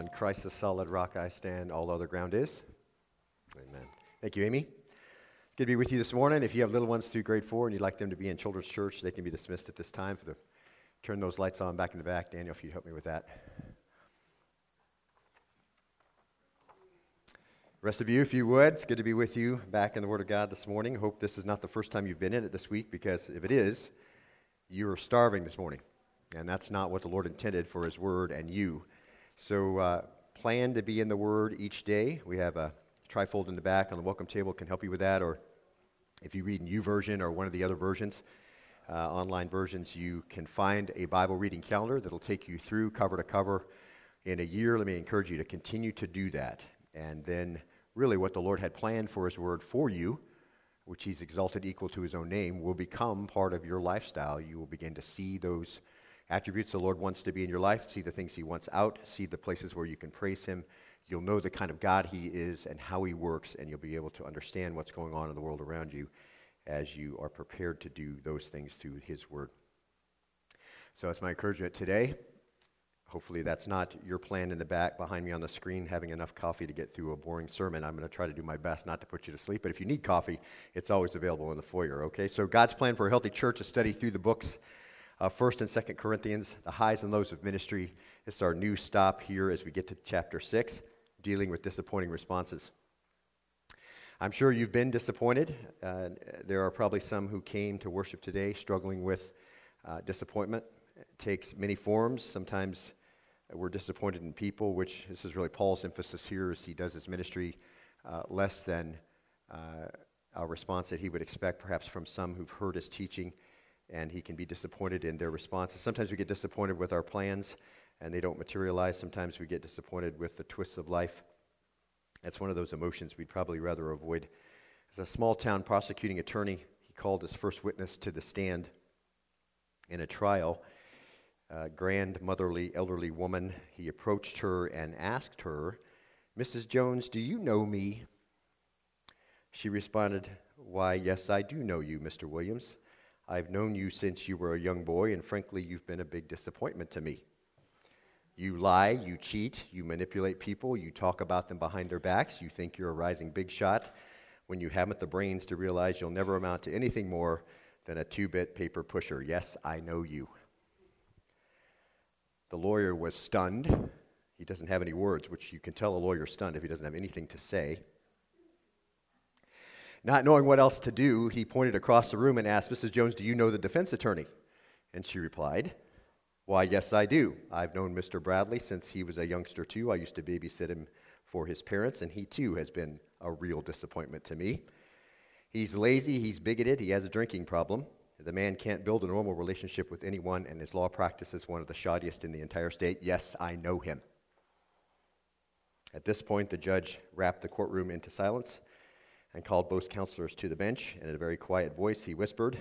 On Christ the solid rock I stand, all other ground is. Amen. Thank you, Amy. Good to be with you this morning. If you have little ones through grade four and you'd like them to be in children's church, they can be dismissed at this time. For the turn those lights on back in the back, Daniel, if you'd help me with that. rest of you, if you would, it's good to be with you back in the Word of God this morning. Hope this is not the first time you've been in it this week, because if it is, you are starving this morning, and that's not what the Lord intended for His Word and you. So uh, plan to be in the Word each day. We have a trifold in the back on the welcome table can help you with that. Or if you read YouVersion or one of the other versions, uh, online versions, you can find a Bible reading calendar that'll take you through cover to cover in a year. Let me encourage you to continue to do that. And then, really, what the Lord had planned for His Word for you, which He's exalted equal to His own name, will become part of your lifestyle. You will begin to see those attributes the Lord wants to be in your life, see the things He wants out, see the places where you can praise Him. You'll know the kind of God He is and how He works, and you'll be able to understand what's going on in the world around you as you are prepared to do those things through His Word. So that's my encouragement today. Hopefully, that's not your plan in the back behind me on the screen, having enough coffee to get through a boring sermon. I'm going to try to do my best not to put you to sleep, but if you need coffee, it's always available in the foyer, okay? So, God's plan for a healthy church is study through the books First and Second Corinthians, the highs and lows of ministry. It's our new stop here as we get to chapter six, dealing with disappointing responses. I'm sure you've been disappointed. Uh, there are probably some who came to worship today struggling with uh, disappointment. It takes many forms. Sometimes we're disappointed in people, which this is really Paul's emphasis here as he does his ministry uh, less than uh, a response that he would expect perhaps from some who've heard his teaching and he can be disappointed in their responses. Sometimes we get disappointed with our plans and they don't materialize. Sometimes we get disappointed with the twists of life. That's one of those emotions we'd probably rather avoid. As a small town prosecuting attorney, he called his first witness to the stand in a trial. A grandmotherly, elderly woman. He approached her and asked her, Mrs. Jones, do you know me? She responded, Why, yes, I do know you, Mr. Williams. I've known you since you were a young boy, and frankly, you've been a big disappointment to me. You lie, you cheat, you manipulate people, you talk about them behind their backs, you think you're a rising big shot when you haven't the brains to realize you'll never amount to anything more than a two bit paper pusher. Yes, I know you. The lawyer was stunned. He doesn't have any words, which you can tell a lawyer stunned if he doesn't have anything to say. Not knowing what else to do, he pointed across the room and asked, Mrs. Jones, do you know the defense attorney? And she replied, Why, yes, I do. I've known Mr. Bradley since he was a youngster, too. I used to babysit him for his parents, and he, too, has been a real disappointment to me. He's lazy, he's bigoted, he has a drinking problem. The man can't build a normal relationship with anyone, and his law practice is one of the shoddiest in the entire state. Yes, I know him. At this point, the judge wrapped the courtroom into silence and called both counselors to the bench. And in a very quiet voice, he whispered,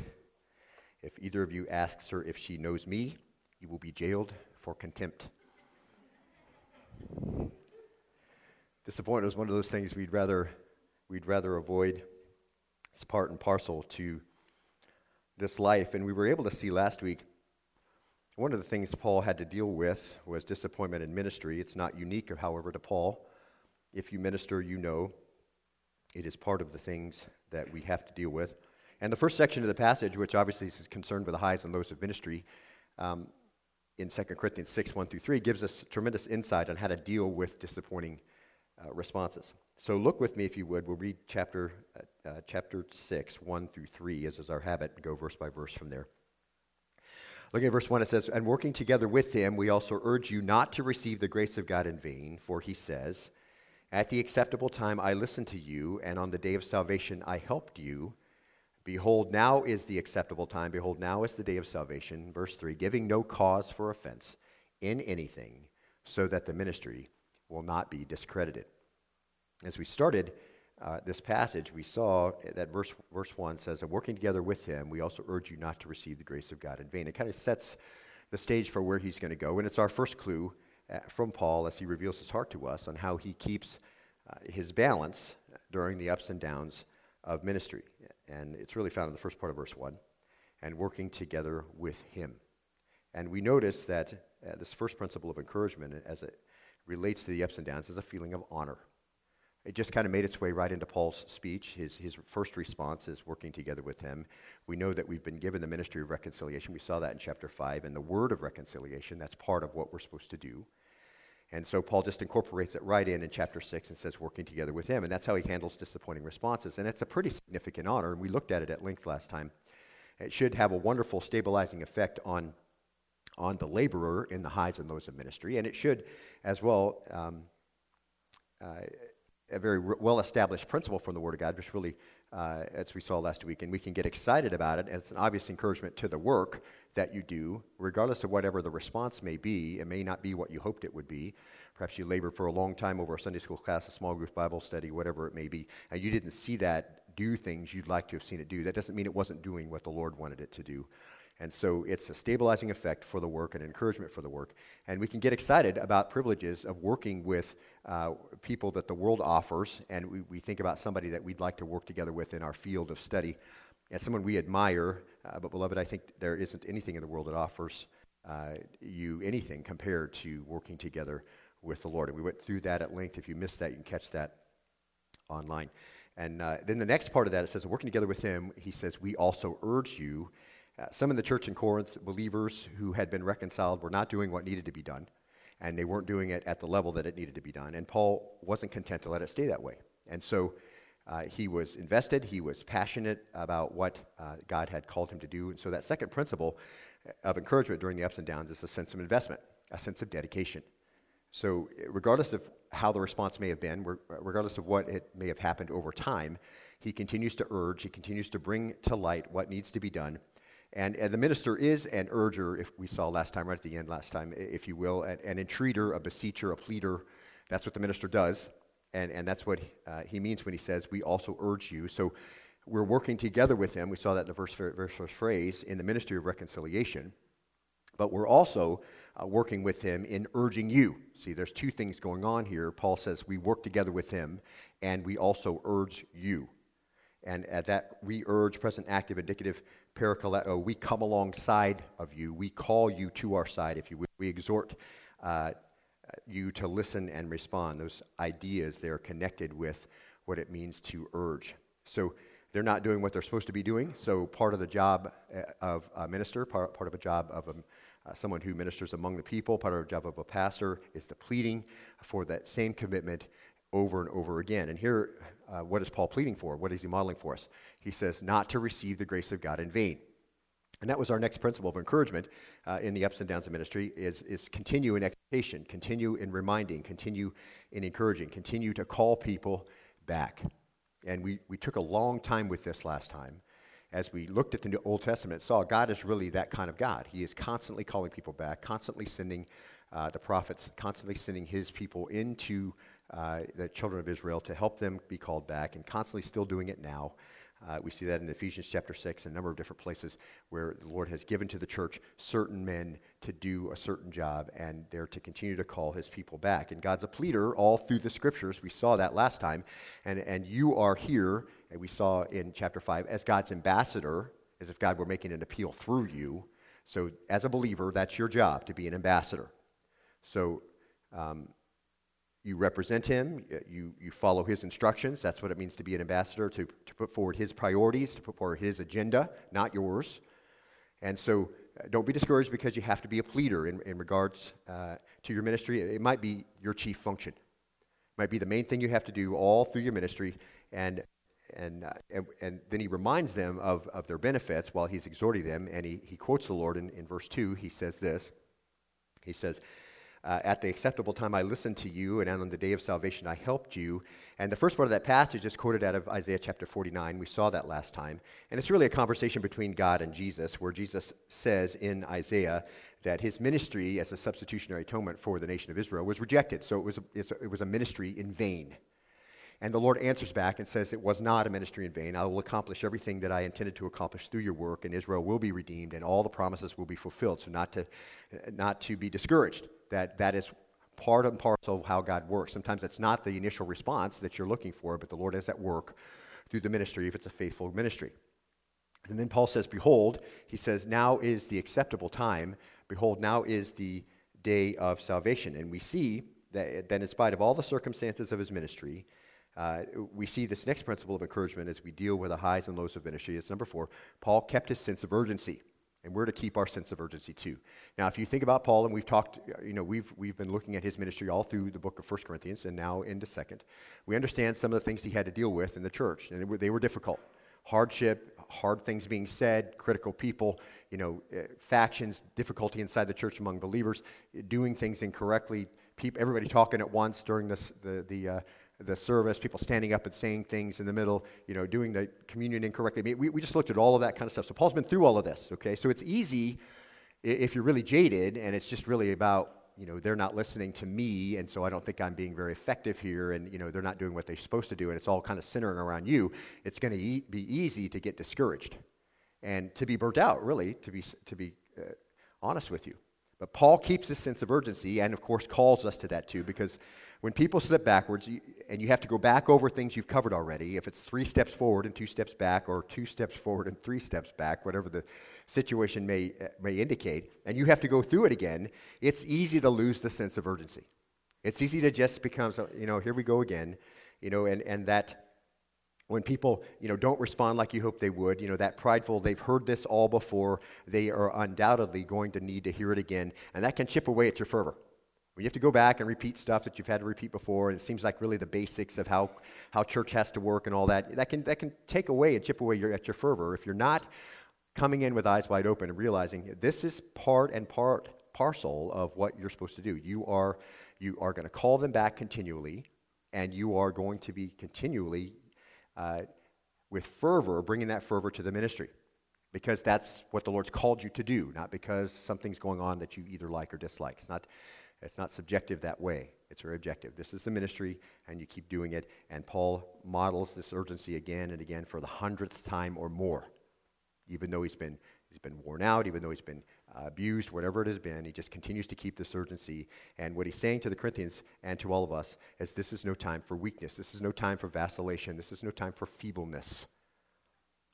If either of you asks her if she knows me, you will be jailed for contempt. Disappointment is one of those things we'd rather, we'd rather avoid. It's part and parcel to this life. And we were able to see last week one of the things Paul had to deal with was disappointment in ministry. It's not unique, however, to Paul. If you minister, you know it is part of the things that we have to deal with. And the first section of the passage, which obviously is concerned with the highs and lows of ministry, um, in 2 Corinthians 6 1 through 3, gives us tremendous insight on how to deal with disappointing uh, responses. So look with me, if you would. We'll read chapter, uh, uh, chapter 6, 1 through 3, as is our habit, and go verse by verse from there. Looking at verse 1, it says, And working together with him, we also urge you not to receive the grace of God in vain, for he says, at the acceptable time I listened to you, and on the day of salvation I helped you. Behold, now is the acceptable time. Behold, now is the day of salvation. Verse 3 giving no cause for offense in anything, so that the ministry will not be discredited. As we started uh, this passage, we saw that verse, verse 1 says, And working together with him, we also urge you not to receive the grace of God in vain. It kind of sets the stage for where he's going to go, and it's our first clue from Paul as he reveals his heart to us on how he keeps uh, his balance during the ups and downs of ministry. And it's really found in the first part of verse 1 and working together with him. And we notice that uh, this first principle of encouragement, as it relates to the ups and downs is a feeling of honor. It just kind of made its way right into Paul's speech. His, his first response is working together with him. We know that we've been given the ministry of reconciliation. We saw that in chapter 5. And the word of reconciliation, that's part of what we're supposed to do. And so Paul just incorporates it right in in chapter 6 and says, working together with him. And that's how he handles disappointing responses. And it's a pretty significant honor. And we looked at it at length last time. It should have a wonderful stabilizing effect on, on the laborer in the highs and lows of ministry. And it should as well, um, uh, a very well established principle from the Word of God, which really, uh, as we saw last week, and we can get excited about it. And it's an obvious encouragement to the work that you do, regardless of whatever the response may be. It may not be what you hoped it would be. Perhaps you labored for a long time over a Sunday school class, a small group Bible study, whatever it may be, and you didn't see that do things you'd like to have seen it do. That doesn't mean it wasn't doing what the Lord wanted it to do. And so it's a stabilizing effect for the work and encouragement for the work. And we can get excited about privileges of working with uh, people that the world offers. And we, we think about somebody that we'd like to work together with in our field of study as someone we admire. Uh, but, beloved, I think there isn't anything in the world that offers uh, you anything compared to working together with the Lord. And we went through that at length. If you missed that, you can catch that online. And uh, then the next part of that, it says, working together with him, he says, we also urge you. Uh, some in the church in Corinth, believers who had been reconciled, were not doing what needed to be done, and they weren't doing it at the level that it needed to be done. And Paul wasn't content to let it stay that way. And so uh, he was invested, he was passionate about what uh, God had called him to do. And so, that second principle of encouragement during the ups and downs is a sense of investment, a sense of dedication. So, regardless of how the response may have been, regardless of what it may have happened over time, he continues to urge, he continues to bring to light what needs to be done. And, and the minister is an urger, if we saw last time, right at the end last time, if you will, an, an entreater, a beseecher, a pleader. That's what the minister does. And, and that's what uh, he means when he says, We also urge you. So we're working together with him. We saw that in the first, verse, first phrase in the ministry of reconciliation. But we're also uh, working with him in urging you. See, there's two things going on here. Paul says we work together with him, and we also urge you. And at that, we urge, present active, indicative, parakaleo, we come alongside of you. We call you to our side, if you will. We exhort uh, you to listen and respond. Those ideas, they're connected with what it means to urge. So they're not doing what they're supposed to be doing. So part of the job uh, of a minister, part, part of a job of a, uh, someone who ministers among the people, part of the job of a pastor is the pleading for that same commitment over and over again. And here, uh, what is Paul pleading for? What is he modeling for us? He says, not to receive the grace of God in vain. And that was our next principle of encouragement uh, in the ups and downs of ministry is, is continue in exhortation, continue in reminding, continue in encouraging, continue to call people back. And we, we took a long time with this last time. As we looked at the New Old Testament, saw God is really that kind of God. He is constantly calling people back, constantly sending uh, the prophets, constantly sending his people into uh, the children of Israel to help them be called back, and constantly still doing it now. Uh, we see that in Ephesians chapter 6 a number of different places where the Lord has given to the church certain men to do a certain job, and they're to continue to call his people back. And God's a pleader all through the scriptures. We saw that last time. And, and you are here, and we saw in chapter 5, as God's ambassador, as if God were making an appeal through you. So, as a believer, that's your job to be an ambassador. So, um, you represent him, you, you follow his instructions. That's what it means to be an ambassador, to, to put forward his priorities, to put forward his agenda, not yours. And so uh, don't be discouraged because you have to be a pleader in, in regards uh, to your ministry. It might be your chief function, it might be the main thing you have to do all through your ministry. And, and, uh, and, and, then he reminds them of, of their benefits while he's exhorting them. And he, he quotes the Lord in, in verse 2. He says this He says, uh, at the acceptable time I listened to you, and on the day of salvation I helped you. And the first part of that passage is quoted out of Isaiah chapter 49. We saw that last time. And it's really a conversation between God and Jesus, where Jesus says in Isaiah that his ministry as a substitutionary atonement for the nation of Israel was rejected. So it was a, it was a ministry in vain. And the Lord answers back and says, It was not a ministry in vain. I will accomplish everything that I intended to accomplish through your work, and Israel will be redeemed, and all the promises will be fulfilled. So, not to, not to be discouraged that that is part and parcel of how God works. Sometimes it's not the initial response that you're looking for, but the Lord is at work through the ministry if it's a faithful ministry. And then Paul says, Behold, he says, now is the acceptable time. Behold, now is the day of salvation. And we see that, that in spite of all the circumstances of his ministry, uh, we see this next principle of encouragement as we deal with the highs and lows of ministry. It's number four. Paul kept his sense of urgency, and we're to keep our sense of urgency too. Now, if you think about Paul, and we've talked, you know, we've, we've been looking at his ministry all through the book of 1 Corinthians and now into 2nd, we understand some of the things he had to deal with in the church, and they were, they were difficult. Hardship, hard things being said, critical people, you know, uh, factions, difficulty inside the church among believers, doing things incorrectly, people, everybody talking at once during this, the, the, uh, the service, people standing up and saying things in the middle, you know, doing the communion incorrectly. I mean, We, we just looked at all of that kind of stuff. So Paul's been through all of this, okay? So it's easy if you're really jaded and it's just really about, you know, they're not listening to me and so I don't think I'm being very effective here and, you know, they're not doing what they're supposed to do and it's all kind of centering around you. It's going to e- be easy to get discouraged and to be burnt out, really, to be, to be uh, honest with you. But Paul keeps this sense of urgency and, of course, calls us to that too because when people slip backwards, and you have to go back over things you've covered already, if it's three steps forward and two steps back, or two steps forward and three steps back, whatever the situation may, uh, may indicate, and you have to go through it again, it's easy to lose the sense of urgency. It's easy to just become, you know, here we go again, you know, and, and that when people, you know, don't respond like you hope they would, you know, that prideful, they've heard this all before, they are undoubtedly going to need to hear it again, and that can chip away at your fervor. When you have to go back and repeat stuff that you've had to repeat before, and it seems like really the basics of how, how church has to work and all that, that can, that can take away and chip away your, at your fervor. If you're not coming in with eyes wide open and realizing this is part and part parcel of what you're supposed to do. You are, you are going to call them back continually, and you are going to be continually, uh, with fervor, bringing that fervor to the ministry. Because that's what the Lord's called you to do, not because something's going on that you either like or dislike. It's not it's not subjective that way, it's very objective. This is the ministry, and you keep doing it. And Paul models this urgency again and again for the hundredth time or more. Even though he's been, he's been worn out, even though he's been uh, abused, whatever it has been, he just continues to keep this urgency. And what he's saying to the Corinthians and to all of us is this is no time for weakness. This is no time for vacillation. This is no time for feebleness.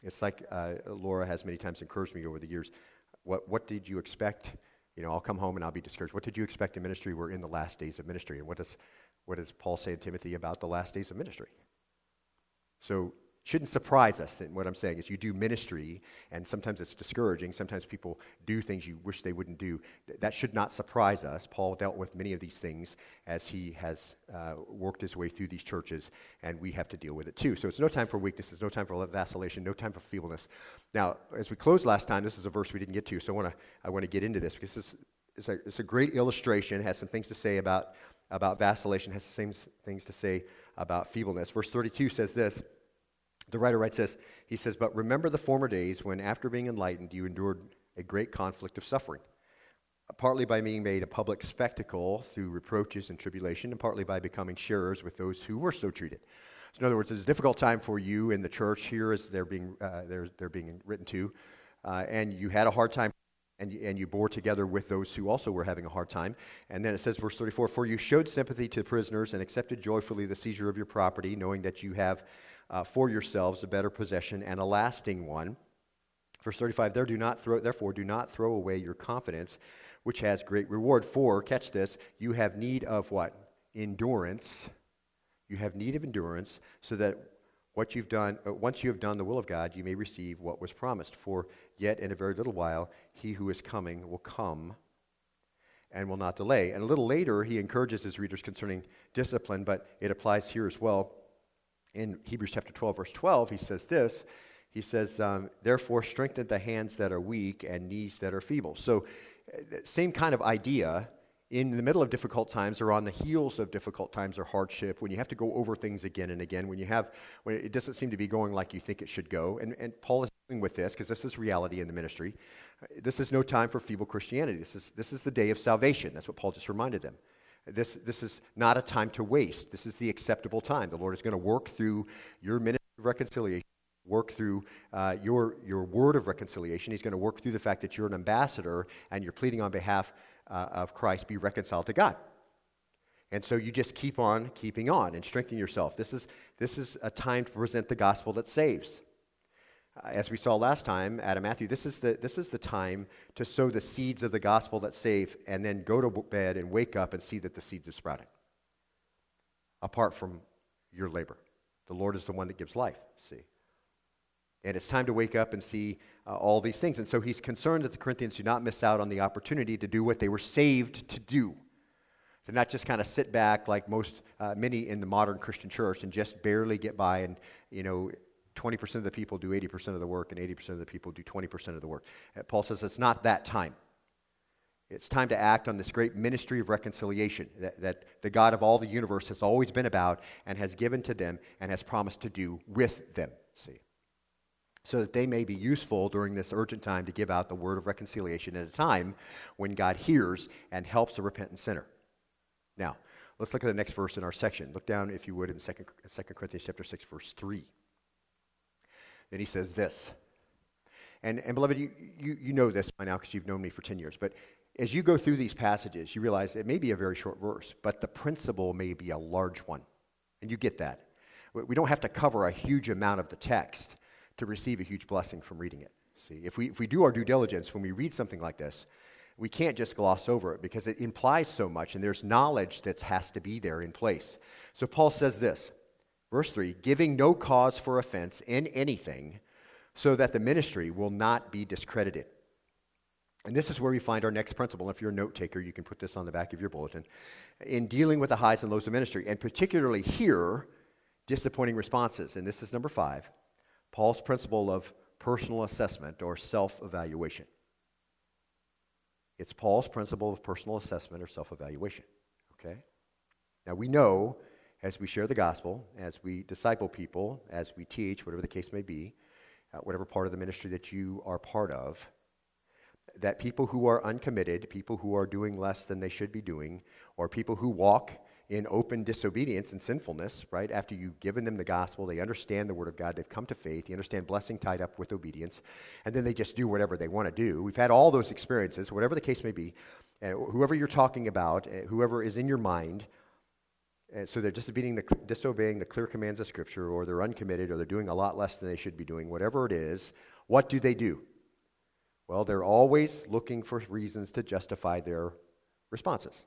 It's like uh, Laura has many times encouraged me over the years. What, what did you expect you know, I'll come home and I'll be discouraged. What did you expect in ministry? We're in the last days of ministry. And what does, what does Paul say in Timothy about the last days of ministry? So shouldn't surprise us in what I'm saying is you do ministry, and sometimes it's discouraging. Sometimes people do things you wish they wouldn't do. That should not surprise us. Paul dealt with many of these things as he has uh, worked his way through these churches, and we have to deal with it too. So it's no time for weakness, it's no time for vacillation, no time for feebleness. Now, as we closed last time, this is a verse we didn't get to, so I want to I wanna get into this because this is a, it's a great illustration, has some things to say about, about vacillation, has the same things to say about feebleness. Verse 32 says this. The writer writes this He says, But remember the former days when, after being enlightened, you endured a great conflict of suffering, partly by being made a public spectacle through reproaches and tribulation, and partly by becoming sharers with those who were so treated. So, in other words, it's a difficult time for you in the church here as they're being, uh, they're, they're being written to, uh, and you had a hard time. And, and you bore together with those who also were having a hard time. And then it says, verse 34 For you showed sympathy to prisoners and accepted joyfully the seizure of your property, knowing that you have uh, for yourselves a better possession and a lasting one. Verse 35 there do not throw, Therefore, do not throw away your confidence, which has great reward. For, catch this, you have need of what? Endurance. You have need of endurance, so that what you've done, uh, once you have done the will of God, you may receive what was promised. For yet in a very little while, he who is coming will come and will not delay. And a little later, he encourages his readers concerning discipline, but it applies here as well in Hebrews chapter 12, verse 12, he says this. He says, um, Therefore, strengthen the hands that are weak and knees that are feeble. So, uh, same kind of idea. In the middle of difficult times or on the heels of difficult times or hardship, when you have to go over things again and again, when you have, when it doesn't seem to be going like you think it should go, and, and Paul is dealing with this because this is reality in the ministry. This is no time for feeble Christianity. This is, this is the day of salvation. That's what Paul just reminded them. This, this is not a time to waste. This is the acceptable time. The Lord is going to work through your ministry of reconciliation, work through uh, your, your word of reconciliation. He's going to work through the fact that you're an ambassador and you're pleading on behalf uh, of Christ, be reconciled to God. And so you just keep on keeping on and strengthen yourself. This is, this is a time to present the gospel that saves. Uh, as we saw last time, Adam Matthew, this is, the, this is the time to sow the seeds of the gospel that save and then go to bed and wake up and see that the seeds have sprouted. apart from your labor. The Lord is the one that gives life, see. And it's time to wake up and see uh, all these things. And so he's concerned that the Corinthians do not miss out on the opportunity to do what they were saved to do. To not just kind of sit back like most, uh, many in the modern Christian church and just barely get by and, you know, 20% of the people do 80% of the work and 80% of the people do 20% of the work. Uh, Paul says it's not that time. It's time to act on this great ministry of reconciliation that, that, the God of all the universe has always been about and has given to them and has promised to do with them. See? So that they may be useful during this urgent time to give out the word of reconciliation at a time when God hears and helps a repentant sinner. Now, let's look at the next verse in our section. Look down, if you would, in 2, 2 Corinthians chapter 6, verse 3. Then he says this. And, and beloved, you, you, you know this by now because you've known me for 10 years, but as you go through these passages, you realize it may be a very short verse, but the principle may be a large one. And you get that. We don't have to cover a huge amount of the text to receive a huge blessing from reading it. See, if we, if we do our due diligence when we read something like this, we can't just gloss over it because it implies so much and there's knowledge that has to be there in place. So Paul says this, verse 3 giving no cause for offense in anything, so that the ministry will not be discredited. And this is where we find our next principle. If you're a note taker, you can put this on the back of your bulletin. In dealing with the highs and lows of ministry, and particularly here, disappointing responses. And this is number five Paul's principle of personal assessment or self evaluation. It's Paul's principle of personal assessment or self evaluation. Okay? Now we know as we share the gospel, as we disciple people, as we teach, whatever the case may be, uh, whatever part of the ministry that you are part of, that people who are uncommitted, people who are doing less than they should be doing, or people who walk in open disobedience and sinfulness, right? After you've given them the gospel, they understand the word of God, they've come to faith, they understand blessing tied up with obedience, and then they just do whatever they want to do. We've had all those experiences, whatever the case may be, and whoever you're talking about, eh, whoever is in your mind, and eh, so they're disobeying the, disobeying the clear commands of Scripture, or they're uncommitted, or they're doing a lot less than they should be doing, whatever it is, what do they do? Well, they're always looking for reasons to justify their responses.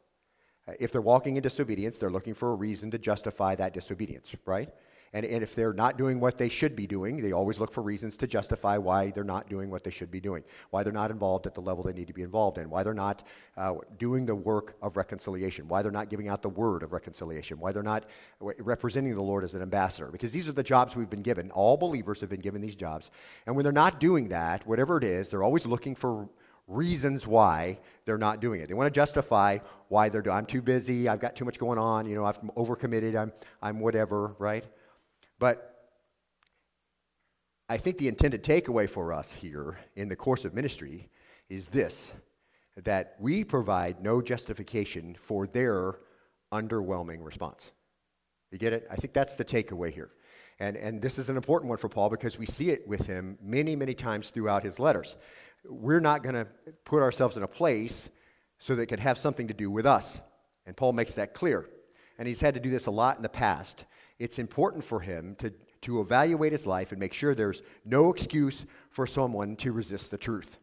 Uh, if they're walking in disobedience, they're looking for a reason to justify that disobedience, right? And, and if they're not doing what they should be doing, they always look for reasons to justify why they're not doing what they should be doing, why they're not involved at the level they need to be involved in, why they're not uh, doing the work of reconciliation, why they're not giving out the word of reconciliation, why they're not representing the Lord as an ambassador. Because these are the jobs we've been given. All believers have been given these jobs. And when they're not doing that, whatever it is, they're always looking for reasons why they're not doing it. They want to justify why they're doing I'm too busy, I've got too much going on, you know, I'm overcommitted, I'm, I'm whatever, right? But I think the intended takeaway for us here in the course of ministry is this that we provide no justification for their underwhelming response. You get it? I think that's the takeaway here. And, and this is an important one for Paul because we see it with him many, many times throughout his letters. We're not going to put ourselves in a place so that it could have something to do with us. And Paul makes that clear. And he's had to do this a lot in the past it's important for him to, to evaluate his life and make sure there's no excuse for someone to resist the truth.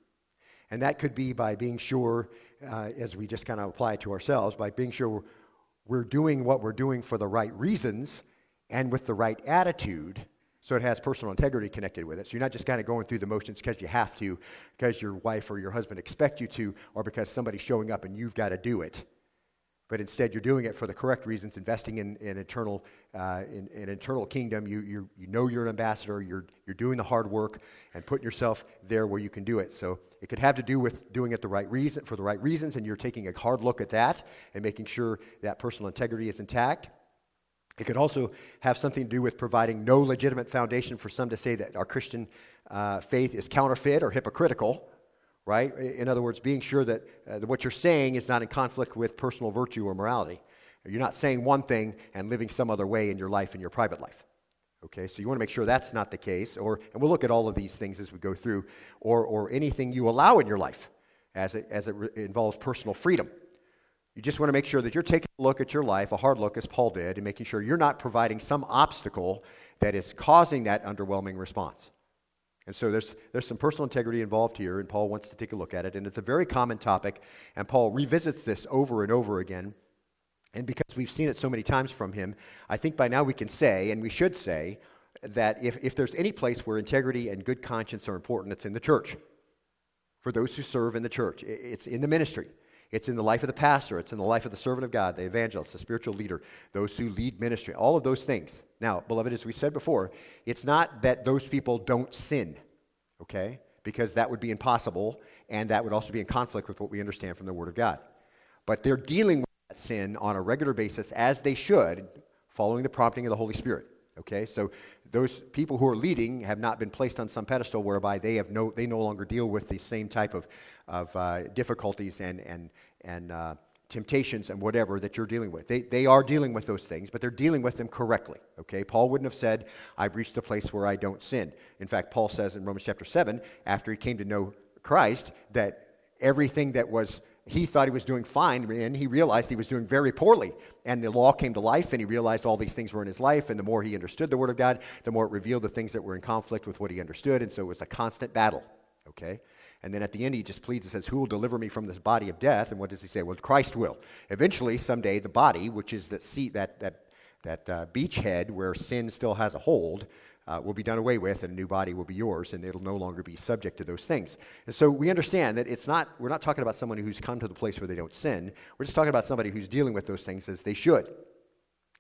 And that could be by being sure, uh, as we just kind of apply it to ourselves, by being sure we're, we're doing what we're doing for the right reasons and with the right attitude so it has personal integrity connected with it. So you're not just kind of going through the motions because you have to, because your wife or your husband expect you to, or because somebody's showing up and you've got to do it but instead you're doing it for the correct reasons, investing in, in eternal, uh, in, in eternal kingdom. You, you, you know you're an ambassador, you're, you're doing the hard work and putting yourself there where you can do it. So it could have to do with doing it the right reason, for the right reasons, and you're taking a hard look at that and making sure that personal integrity is intact. It could also have something to do with providing no legitimate foundation for some to say that our Christian uh, faith is counterfeit or hypocritical right? In other words, being sure that, uh, that what you're saying is not in conflict with personal virtue or morality. You're not saying one thing and living some other way in your life, in your private life. Okay, so you want to make sure that's not the case, or, and we'll look at all of these things as we go through, or, or anything you allow in your life as it, as it re- involves personal freedom. You just want to make sure that you're taking a look at your life, a hard look, as Paul did, and making sure you're not providing some obstacle that is causing that underwhelming response. And so there's, there's some personal integrity involved here, and Paul wants to take a look at it. And it's a very common topic, and Paul revisits this over and over again And because we've seen it so many times from him, I think by now we can say, and we should say, that if, if there's any place where integrity and good conscience are important, it's in the church. For those who serve in the church, it's in the ministry. It's in the life of the pastor. It's in the life of the servant of God, the evangelist, the spiritual leader, those who lead ministry, all of those things. Now, beloved, as we said before, it's not that those people don't sin, okay? Because that would be impossible, and that would also be in conflict with what we understand from the Word of God. But they're dealing with that sin on a regular basis, as they should, following the prompting of the Holy Spirit. Okay, so those people who are leading have not been placed on some pedestal whereby they have no they no longer deal with the same type of of uh, difficulties and and and uh, temptations and whatever that you're dealing with. They they are dealing with those things, but they're dealing with them correctly. Okay, Paul wouldn't have said, "I've reached a place where I don't sin." In fact, Paul says in Romans chapter seven, after he came to know Christ, that everything that was he thought he was doing fine, and he realized he was doing very poorly. And the law came to life, and he realized all these things were in his life. And the more he understood the Word of God, the more it revealed the things that were in conflict with what he understood. And so it was a constant battle, okay? And then at the end, he just pleads and says, Who will deliver me from this body of death? And what does he say? Well, Christ will. Eventually, someday, the body, which is that seat, that, that, that uh, beachhead where sin still has a hold, uh, will be done away with and a new body will be yours and it'll no longer be subject to those things and so we understand that it's not we're not talking about someone who's come to the place where they don't sin we're just talking about somebody who's dealing with those things as they should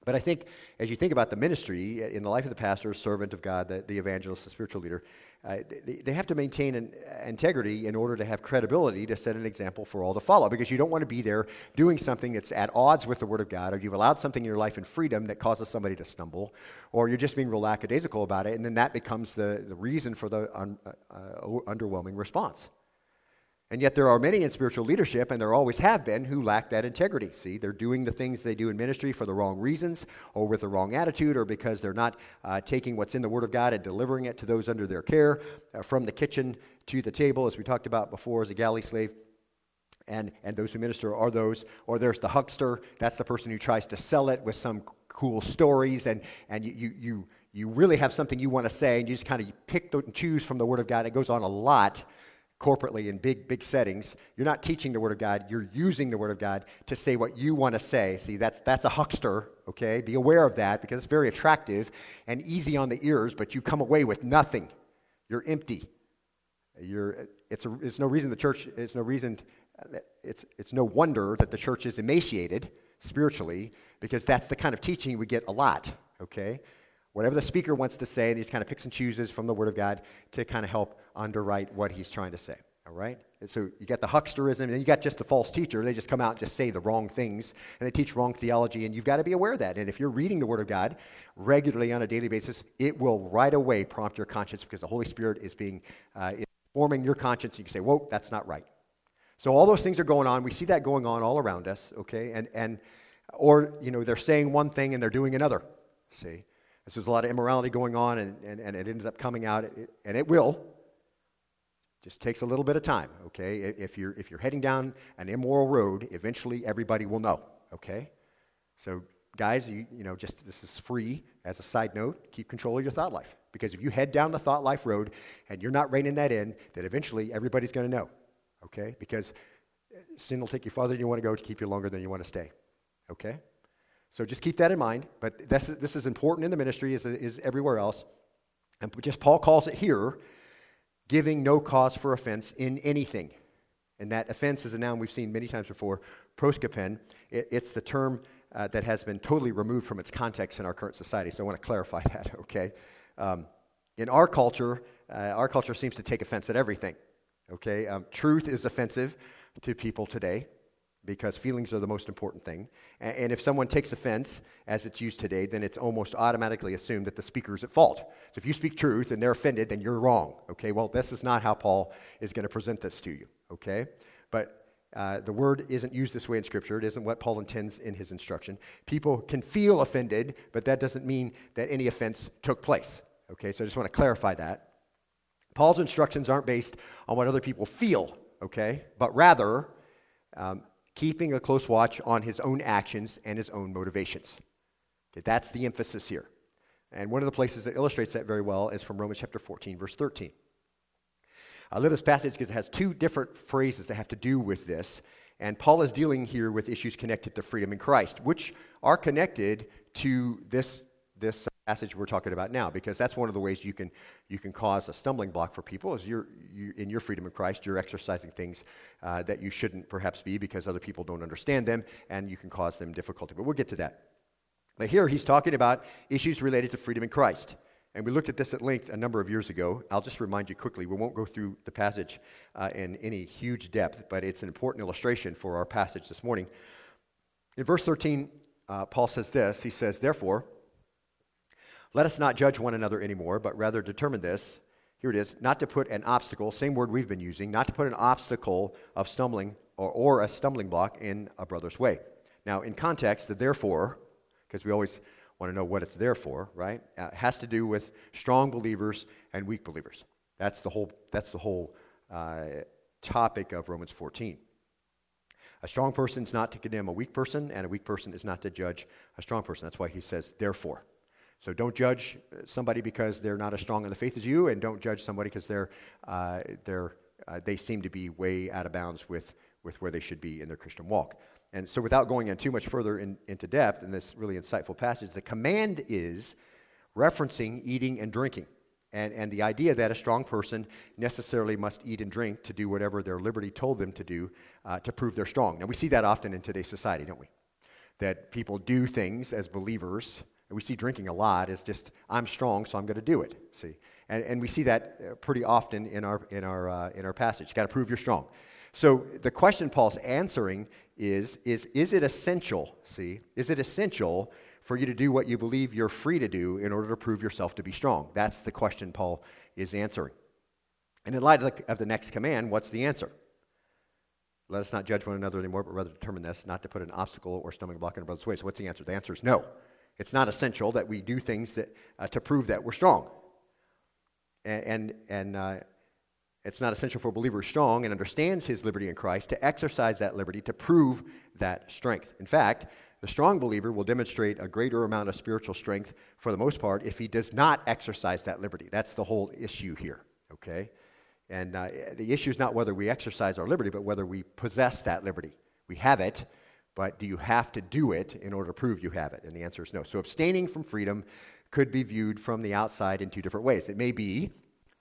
but I think as you think about the ministry in the life of the pastor, servant of God, the, the evangelist, the spiritual leader, uh, they, they, have to maintain an integrity in order to have credibility to set an example for all to follow. Because you don't want to be there doing something that's at odds with the Word of God, or you've allowed something in your life in freedom that causes somebody to stumble, or you're just being real lackadaisical about it, and then that becomes the, the reason for the un, uh, uh underwhelming response. And yet, there are many in spiritual leadership, and there always have been, who lack that integrity. See, they're doing the things they do in ministry for the wrong reasons, or with the wrong attitude, or because they're not uh, taking what's in the Word of God and delivering it to those under their care, uh, from the kitchen to the table, as we talked about before, as a galley slave. And, and those who minister are those, or there's the huckster, that's the person who tries to sell it with some cool stories, and, and you, you, you, you really have something you want to say, and you just kind of pick and choose from the Word of God. It goes on a lot corporately in big, big settings. You're not teaching the Word of God, you're using the Word of God to say what you want to say. See, that's, that's a huckster, okay? Be aware of that because it's very attractive and easy on the ears, but you come away with nothing. You're empty. You're, it's, a, it's no reason the church, it's no reason, it's, it's no wonder that the church is emaciated spiritually because that's the kind of teaching we get a lot, okay? Whatever the speaker wants to say, and he just kind of picks and chooses from the Word of God to kind of help underwrite what he's trying to say. All right? And so you got the hucksterism, and you got just the false teacher. They just come out and just say the wrong things, and they teach wrong theology, and you've got to be aware of that. And if you're reading the Word of God regularly on a daily basis, it will right away prompt your conscience because the Holy Spirit is being uh, is forming your conscience. and You can say, "Whoa, that's not right." So all those things are going on. We see that going on all around us. Okay, and and or you know they're saying one thing and they're doing another. See. So there's a lot of immorality going on, and, and, and it ends up coming out, and it will. Just takes a little bit of time, okay? If you're, if you're heading down an immoral road, eventually everybody will know, okay? So, guys, you, you know, just this is free as a side note. Keep control of your thought life. Because if you head down the thought life road and you're not reining that in, then eventually everybody's going to know, okay? Because sin will take you farther than you want to go to keep you longer than you want to stay, okay? So just keep that in mind. But this, this is important in the ministry as is everywhere else. And just Paul calls it here giving no cause for offense in anything. And that offense is a noun we've seen many times before, proskopen. It, it's the term uh, that has been totally removed from its context in our current society. So I want to clarify that, okay? Um, in our culture, uh, our culture seems to take offense at everything, okay? Um, truth is offensive to people today because feelings are the most important thing. And if someone takes offense, as it's used today, then it's almost automatically assumed that the speaker is at fault. So if you speak truth and they're offended, then you're wrong. Okay, well, this is not how Paul is going to present this to you. Okay, but uh, the word isn't used this way in Scripture. It isn't what Paul intends in his instruction. People can feel offended, but that doesn't mean that any offense took place. Okay, so I just want to clarify that. Paul's instructions aren't based on what other people feel, okay, but rather um, keeping a close watch on his own actions and his own motivations. That's the emphasis here. And one of the places that illustrates that very well is from Romans chapter 14, verse 13. I love this passage because it has two different phrases that have to do with this. And Paul is dealing here with issues connected to freedom in Christ, which are connected to this, this passage we're talking about now, because that's one of the ways you can, you can cause a stumbling block for people is you're, you, in your freedom in Christ, you're exercising things uh, that you shouldn't perhaps be because other people don't understand them, and you can cause them difficulty. But we'll get to that. But here he's talking about issues related to freedom in Christ. And we looked at this at length a number of years ago. I'll just remind you quickly. We won't go through the passage uh, in any huge depth, but it's an important illustration for our passage this morning. In verse 13, uh, Paul says this He says, Therefore, let us not judge one another anymore, but rather determine this. Here it is not to put an obstacle, same word we've been using, not to put an obstacle of stumbling or, or a stumbling block in a brother's way. Now, in context, the therefore, because we always want to know what it's there for, right? Uh, has to do with strong believers and weak believers. That's the whole, that's the whole uh, topic of Romans 14. A strong person is not to condemn a weak person, and a weak person is not to judge a strong person. That's why he says, therefore. So don't judge somebody because they're not as strong in the faith as you, and don't judge somebody because they're, uh, they're, uh, they seem to be way out of bounds with, with where they should be in their Christian walk. And so, without going in too much further in, into depth in this really insightful passage, the command is referencing eating and drinking. And, and the idea that a strong person necessarily must eat and drink to do whatever their liberty told them to do uh, to prove they're strong. Now, we see that often in today's society, don't we? That people do things as believers, and we see drinking a lot as just, I'm strong, so I'm going to do it. See? And, and we see that uh, pretty often in our, in our, uh, in our passage. You've got to prove you're strong. So the question Paul's answering is, is is it essential, see, is it essential for you to do what you believe you're free to do in order to prove yourself to be strong? That's the question Paul is answering. And in light of the, of the next command, what's the answer? Let us not judge one another anymore, but rather determine this, not to put an obstacle or stumbling block in a brother's way. So what's the answer? The answer is no. It's not essential that we do things that, uh, to prove that we're strong. And, and, and uh, it's not essential for a believer strong and understands his liberty in Christ to exercise that liberty to prove that strength. In fact, the strong believer will demonstrate a greater amount of spiritual strength for the most part if he does not exercise that liberty. That's the whole issue here, okay? And uh, the issue is not whether we exercise our liberty, but whether we possess that liberty. We have it, but do you have to do it in order to prove you have it? And the answer is no. So abstaining from freedom could be viewed from the outside in two different ways. It may be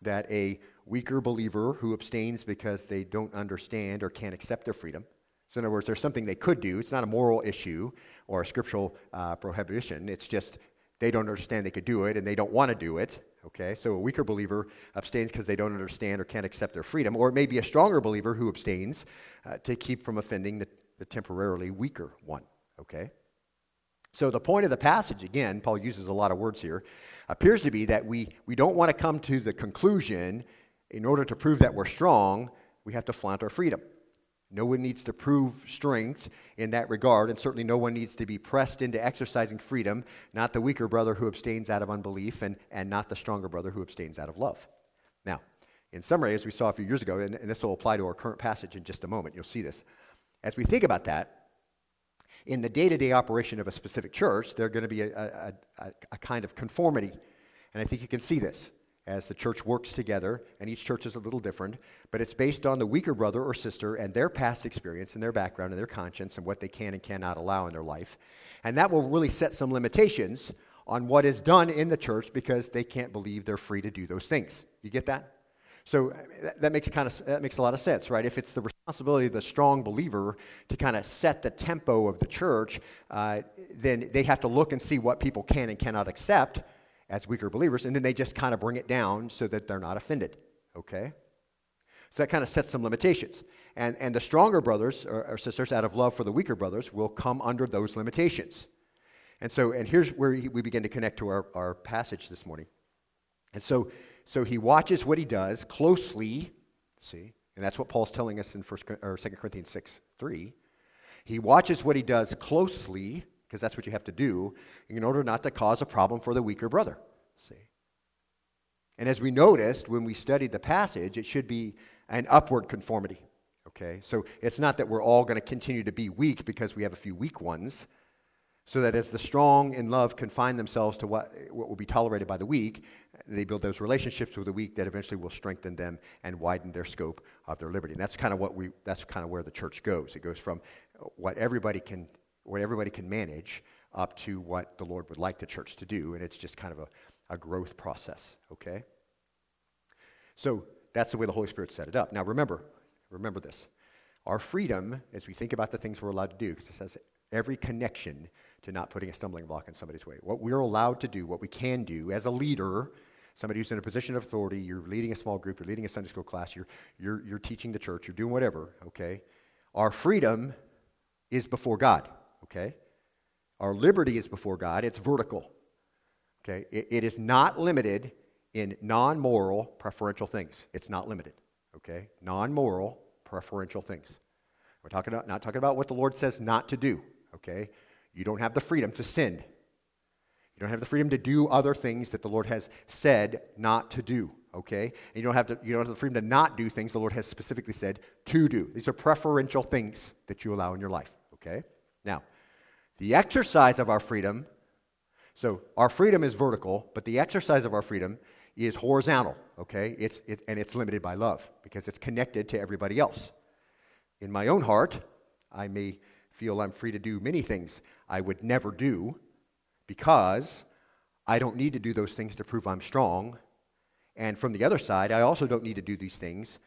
that a weaker believer who abstains because they don't understand or can't accept their freedom. So, in other words, there's something they could do. It's not a moral issue or a scriptural uh, prohibition. It's just they don't understand they could do it and they don't want to do it. Okay, so a weaker believer abstains because they don't understand or can't accept their freedom. Or it may be a stronger believer who abstains uh, to keep from offending the, the temporarily weaker one. Okay? So, the point of the passage, again, Paul uses a lot of words here, appears to be that we, we don't want to come to the conclusion in order to prove that we're strong, we have to flaunt our freedom. No one needs to prove strength in that regard, and certainly no one needs to be pressed into exercising freedom, not the weaker brother who abstains out of unbelief, and, and not the stronger brother who abstains out of love. Now, in summary, as we saw a few years ago, and, and this will apply to our current passage in just a moment, you'll see this. As we think about that, in the day to day operation of a specific church, there's going to be a, a, a, a kind of conformity. And I think you can see this as the church works together, and each church is a little different, but it's based on the weaker brother or sister and their past experience and their background and their conscience and what they can and cannot allow in their life. And that will really set some limitations on what is done in the church because they can't believe they're free to do those things. You get that? So that makes kind of that makes a lot of sense, right? If it's the responsibility of the strong believer to kind of set the tempo of the church, uh, then they have to look and see what people can and cannot accept as weaker believers, and then they just kind of bring it down so that they're not offended. Okay? So that kind of sets some limitations. And, and the stronger brothers or, or, sisters, out of love for the weaker brothers, will come under those limitations. And so, and here's where we begin to connect to our, our passage this morning. And so, so he watches what he does closely, see, and that's what Paul's telling us in First or 2 Corinthians 6 3. He watches what he does closely because that's what you have to do in order not to cause a problem for the weaker brother. See? And as we noticed when we studied the passage, it should be an upward conformity. Okay? So it's not that we're all going to continue to be weak because we have a few weak ones, so that as the strong in love confine themselves to what, what will be tolerated by the weak, they build those relationships with the weak that eventually will strengthen them and widen their scope of their liberty. And that's kind of what we that's kind of where the church goes. It goes from what everybody can what everybody can manage up to what the Lord would like the church to do, and it's just kind of a, a growth process, okay? So that's the way the Holy Spirit set it up. Now remember, remember this. Our freedom, as we think about the things we're allowed to do, because it says every connection to not putting a stumbling block in somebody's way. What we're allowed to do, what we can do as a leader, somebody who's in a position of authority, you're leading a small group, you're leading a Sunday school class, you're, you're, you're teaching the church, you're doing whatever, okay? Our freedom is before God, okay? Our liberty is before God, it's vertical, okay? it, it is not limited in non moral, preferential things. It's not limited, okay? Non moral, preferential things. We're talking about, not talking about what the Lord says not to do, okay? You don't have the freedom to sin. You don't have the freedom to do other things that the Lord has said not to do, okay? And you don't have, to, you don't have the freedom to not do things the Lord has specifically said to do. These are preferential things that you allow in your life, okay? Now, the exercise of our freedom, so our freedom is vertical, but the exercise of our freedom is horizontal, okay? It's, it, and it's limited by love because it's connected to everybody else. In my own heart, I may feel I'm free to do many things I would never do because I don't need to do those things to prove I'm strong. And from the other side, I also don't need to do these things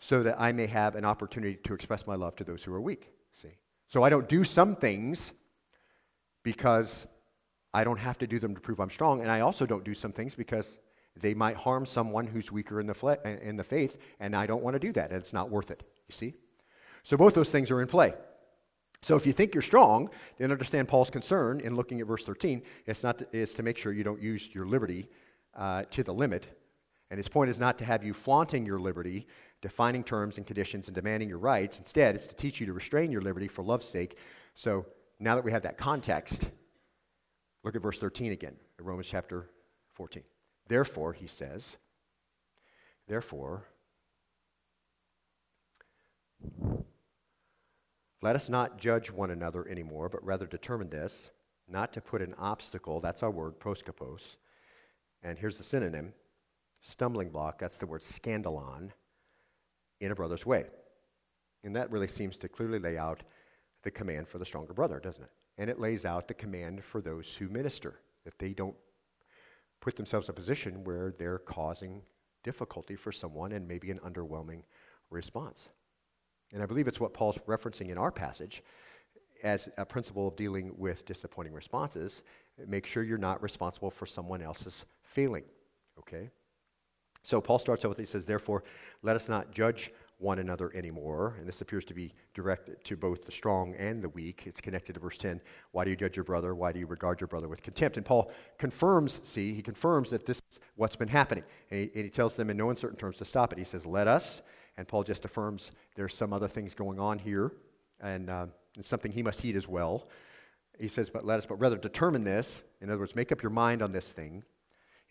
so that I may have an opportunity to express my love to those who are weak. See? So I don't do some things because I don't have to do them to prove I'm strong, and I also don't do some things because they might harm someone who's weaker in the, fle- in the faith, and I don't want to do that, and it's not worth it. You see? So both those things are in play. So if you think you're strong, then understand Paul's concern in looking at verse 13. It's, not to, it's to make sure you don't use your liberty uh, to the limit. And his point is not to have you flaunting your liberty, defining terms and conditions, and demanding your rights. Instead, it's to teach you to restrain your liberty for love's sake. So now that we have that context, look at verse 13 again, Romans chapter 14. Therefore, he says, therefore, let us not judge one another anymore, but rather determine this, not to put an obstacle, that's our word, proskopos. And here's the synonym stumbling block, that's the word scandalon, in a brother's way. And that really seems to clearly lay out the command for the stronger brother, doesn't it? And it lays out the command for those who minister, that they don't put themselves in a position where they're causing difficulty for someone and maybe an underwhelming response. And I believe it's what Paul's referencing in our passage as a principle of dealing with disappointing responses. Make sure you're not responsible for someone else's failing. Okay? So Paul starts out with, he says, Therefore, let us not judge one another anymore. And this appears to be directed to both the strong and the weak. It's connected to verse 10. Why do you judge your brother? Why do you regard your brother with contempt? And Paul confirms, see, he confirms that this is what's been happening. And he, and he tells them in no uncertain terms to stop it. He says, Let us and Paul just affirms there's some other things going on here, and, uh, something he must heed as well. He says, but let us, but rather determine this. In other words, make up your mind on this thing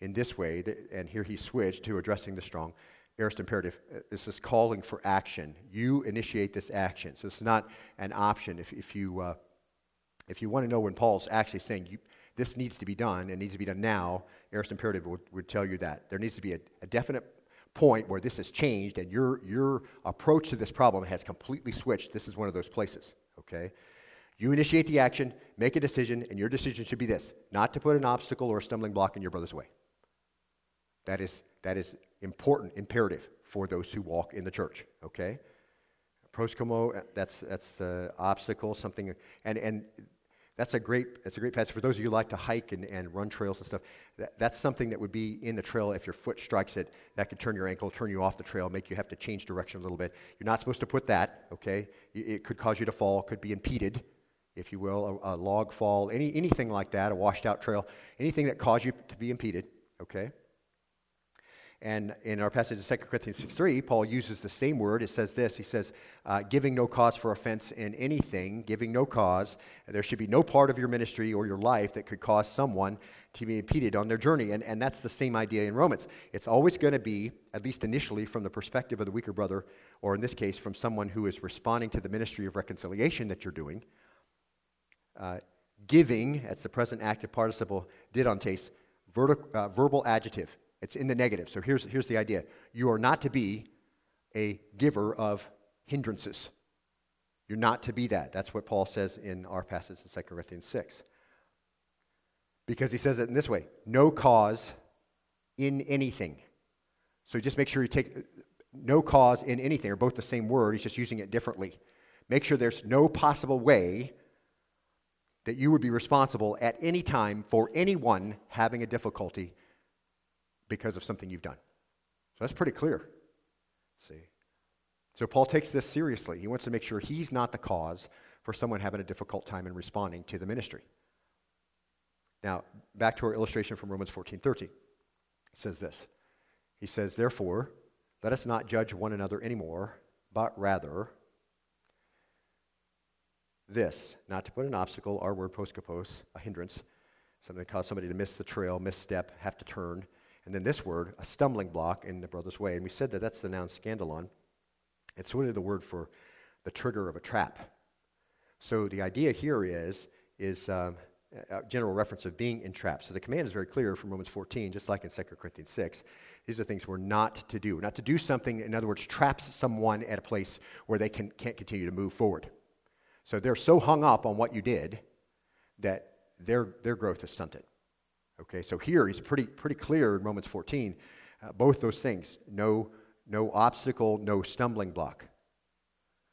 in this way. And here he switched to addressing the strong. Aorist imperative. Uh, this is calling for action. You initiate this action. So it's not an option. If, if you, uh, if you want to know when Paul's actually saying you, this needs to be done and needs to be done now, aorist imperative would, would tell you that. There needs to be a, a definite point where this has changed and your, your approach to this problem has completely switched, this is one of those places, okay? You initiate the action, make a decision, and your decision should be this not to put an obstacle or a stumbling block in your brother's way. That is, that is important, imperative for those who walk in the church, okay? Proskomma, that's, that's the obstacle, something, and, and that's a great, that's a great passage. For those of you who like to hike and, and run trails and stuff, that, that's something that would be in the trail. If your foot strikes it, that could turn your ankle, turn you off the trail, make you have to change direction a little bit. You're not supposed to put that, okay? It could cause you to fall, could be impeded, if you will, a, a log fall, any, anything like that, a washed out trail, anything that caused you to be impeded, okay? And in our passage in 2 Corinthians 6 3, Paul uses the same word. It says this He says, uh, giving no cause for offense in anything, giving no cause. There should be no part of your ministry or your life that could cause someone to be impeded on their journey. And, and that's the same idea in Romans. It's always going to be, at least initially, from the perspective of the weaker brother, or in this case, from someone who is responding to the ministry of reconciliation that you're doing. Uh, giving, that's the present active participle, didontes, vertic, uh, verbal adjective It's in the negative. So here's, here's the idea you are not to be a giver of hindrances. You're not to be that. That's what Paul says in our passage in 2 Corinthians 6. Because he says it in this way no cause in anything. So just make sure you take no cause in anything, or both the same word, he's just using it differently. Make sure there's no possible way that you would be responsible at any time for anyone having a difficulty because of something you've done. So that's pretty clear. See? So Paul takes this seriously. He wants to make sure he's not the cause for someone having a difficult time in responding to the ministry. Now, back to our illustration from Romans 14:13. It says this. He says, "Therefore, let us not judge one another anymore, but rather this, not to put an obstacle, our word poskopos, a hindrance, something that cause somebody to miss the trail, misstep, have to turn. And then this word, a stumbling block in the brother's way. And we said that that's the noun scandalon. It's really the word for the trigger of a trap. So the idea here is, is um, a general reference of being entrapped. So the command is very clear from Romans 14, just like in 2 Corinthians 6. These are things we're not to do. Not to do something, in other words, traps someone at a place where they can, can't continue to move forward. So they're so hung up on what you did that their, their growth is stunted. Okay, so here he's pretty, pretty clear in Romans 14, uh, both those things no, no obstacle, no stumbling block.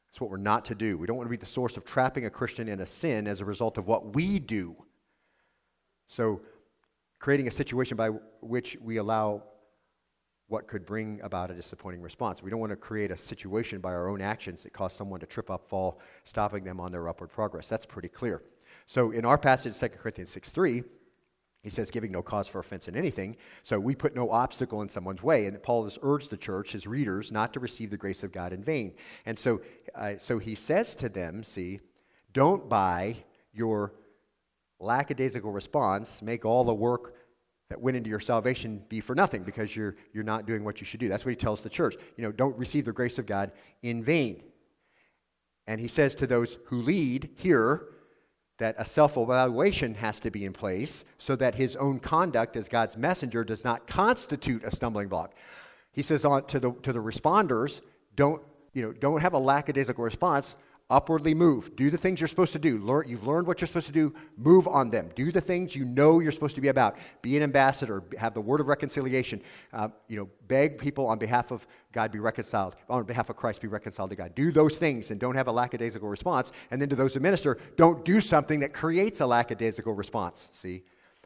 That's what we're not to do. We don't want to be the source of trapping a Christian in a sin as a result of what we do. So, creating a situation by which we allow what could bring about a disappointing response. We don't want to create a situation by our own actions that cause someone to trip up, fall, stopping them on their upward progress. That's pretty clear. So in our passage, 2 Corinthians 6 3, he says, giving no cause for offense in anything. So we put no obstacle in someone's way. And Paul has urged the church, his readers, not to receive the grace of God in vain. And so, uh, so he says to them, see, don't buy your lackadaisical response, make all the work that went into your salvation be for nothing because you're, you're not doing what you should do. That's what he tells the church. You know, don't receive the grace of God in vain. And he says to those who lead here that a self evaluation has to be in place so that his own conduct as God's messenger does not constitute a stumbling block. He says to, the, to the responders, don't, you know, don't have a lackadaisical response upwardly move. Do the things you're supposed to do. Learn, you've learned what you're supposed to do. Move on them. Do the things you know you're supposed to be about. Be an ambassador. Have the word of reconciliation. Uh, you know, beg people on behalf of God be reconciled. On behalf of Christ be reconciled to God. Do those things and don't have a lackadaisical response. And then to those who minister, don't do something that creates a lackadaisical response. See,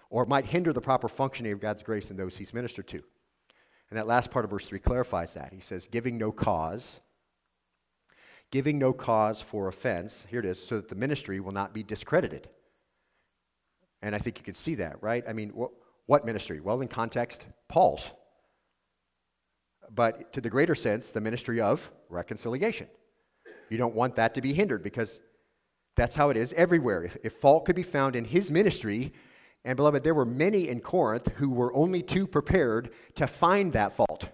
or might hinder the proper functioning of God's grace in those He's ministered to. And that last part of verse three clarifies that. He says, giving no cause giving no cause for offense, here it is, so that the ministry will not be discredited. And I think you can see that, right? I mean, what, what ministry? Well, in context, Paul's. But to the greater sense, the ministry of reconciliation. You don't want that to be hindered because that's how it is everywhere. If, if fault could be found in his ministry, and beloved, there were many in Corinth who were only too prepared to find that fault.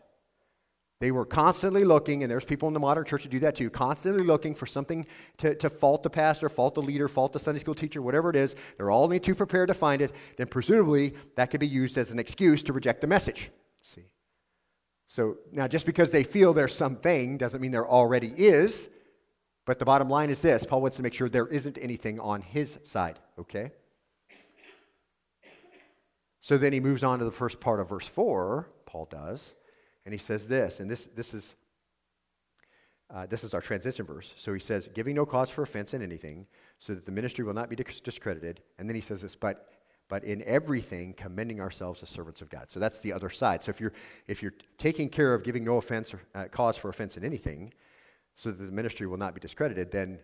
They were constantly looking, and there's people in the modern church who do that too, constantly looking for something to, to fault the pastor, fault the leader, fault the Sunday school teacher, whatever it is. They're all only too prepared to find it. Then presumably that could be used as an excuse to reject the message. See? So now just because they feel there's something doesn't mean there already is. But the bottom line is this Paul wants to make sure there isn't anything on his side, okay? So then he moves on to the first part of verse 4, Paul does. And he says this, and this, this, is, uh, this is our transition verse. So he says, giving no cause for offense in anything, so that the ministry will not be discredited. And then he says this, but, but in everything, commending ourselves as servants of God. So that's the other side. So if you're, if you're taking care of giving no offense or uh, cause for offense in anything, so that the ministry will not be discredited, then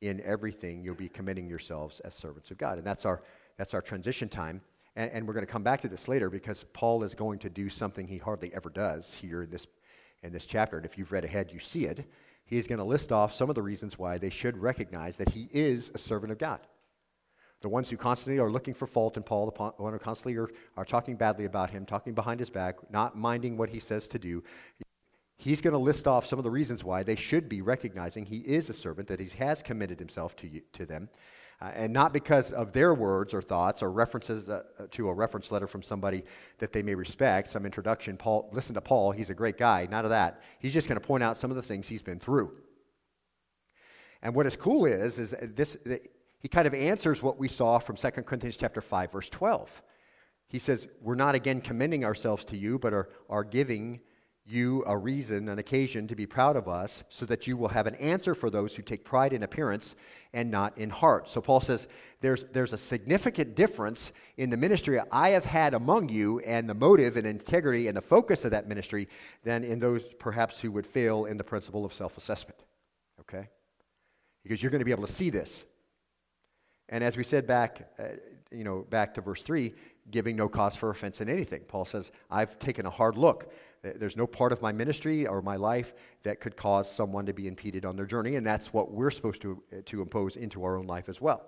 in everything you'll be commending yourselves as servants of God. And that's our, that's our transition time. And, and we're going to come back to this later because Paul is going to do something he hardly ever does here in this, in this chapter. And if you've read ahead, you see it. He's going to list off some of the reasons why they should recognize that he is a servant of God. The ones who constantly are looking for fault in Paul, the ones who constantly are, are talking badly about him, talking behind his back, not minding what he says to do, he's going to list off some of the reasons why they should be recognizing he is a servant, that he has committed himself to, you, to them, Uh, and not because of their words or thoughts or references uh, to a reference letter from somebody that they may respect, some introduction. Paul, listen to Paul, he's a great guy. None of that. He's just going to point out some of the things he's been through. And what is cool is, is this, he kind of answers what we saw from 2 Corinthians chapter 5, verse 12. He says, We're not again commending ourselves to you, but are, are giving you a reason, an occasion to be proud of us, so that you will have an answer for those who take pride in appearance and not in heart. So Paul says there's, there's a significant difference in the ministry I have had among you and the motive and integrity and the focus of that ministry than in those perhaps who would fail in the principle of self assessment. Okay? Because you're going to be able to see this. And as we said back, uh, you know, back to verse 3, giving no cause for offense in anything. Paul says, I've taken a hard look there's no part of my ministry or my life that could cause someone to be impeded on their journey, and that's what we're supposed to, to impose into our own life as well.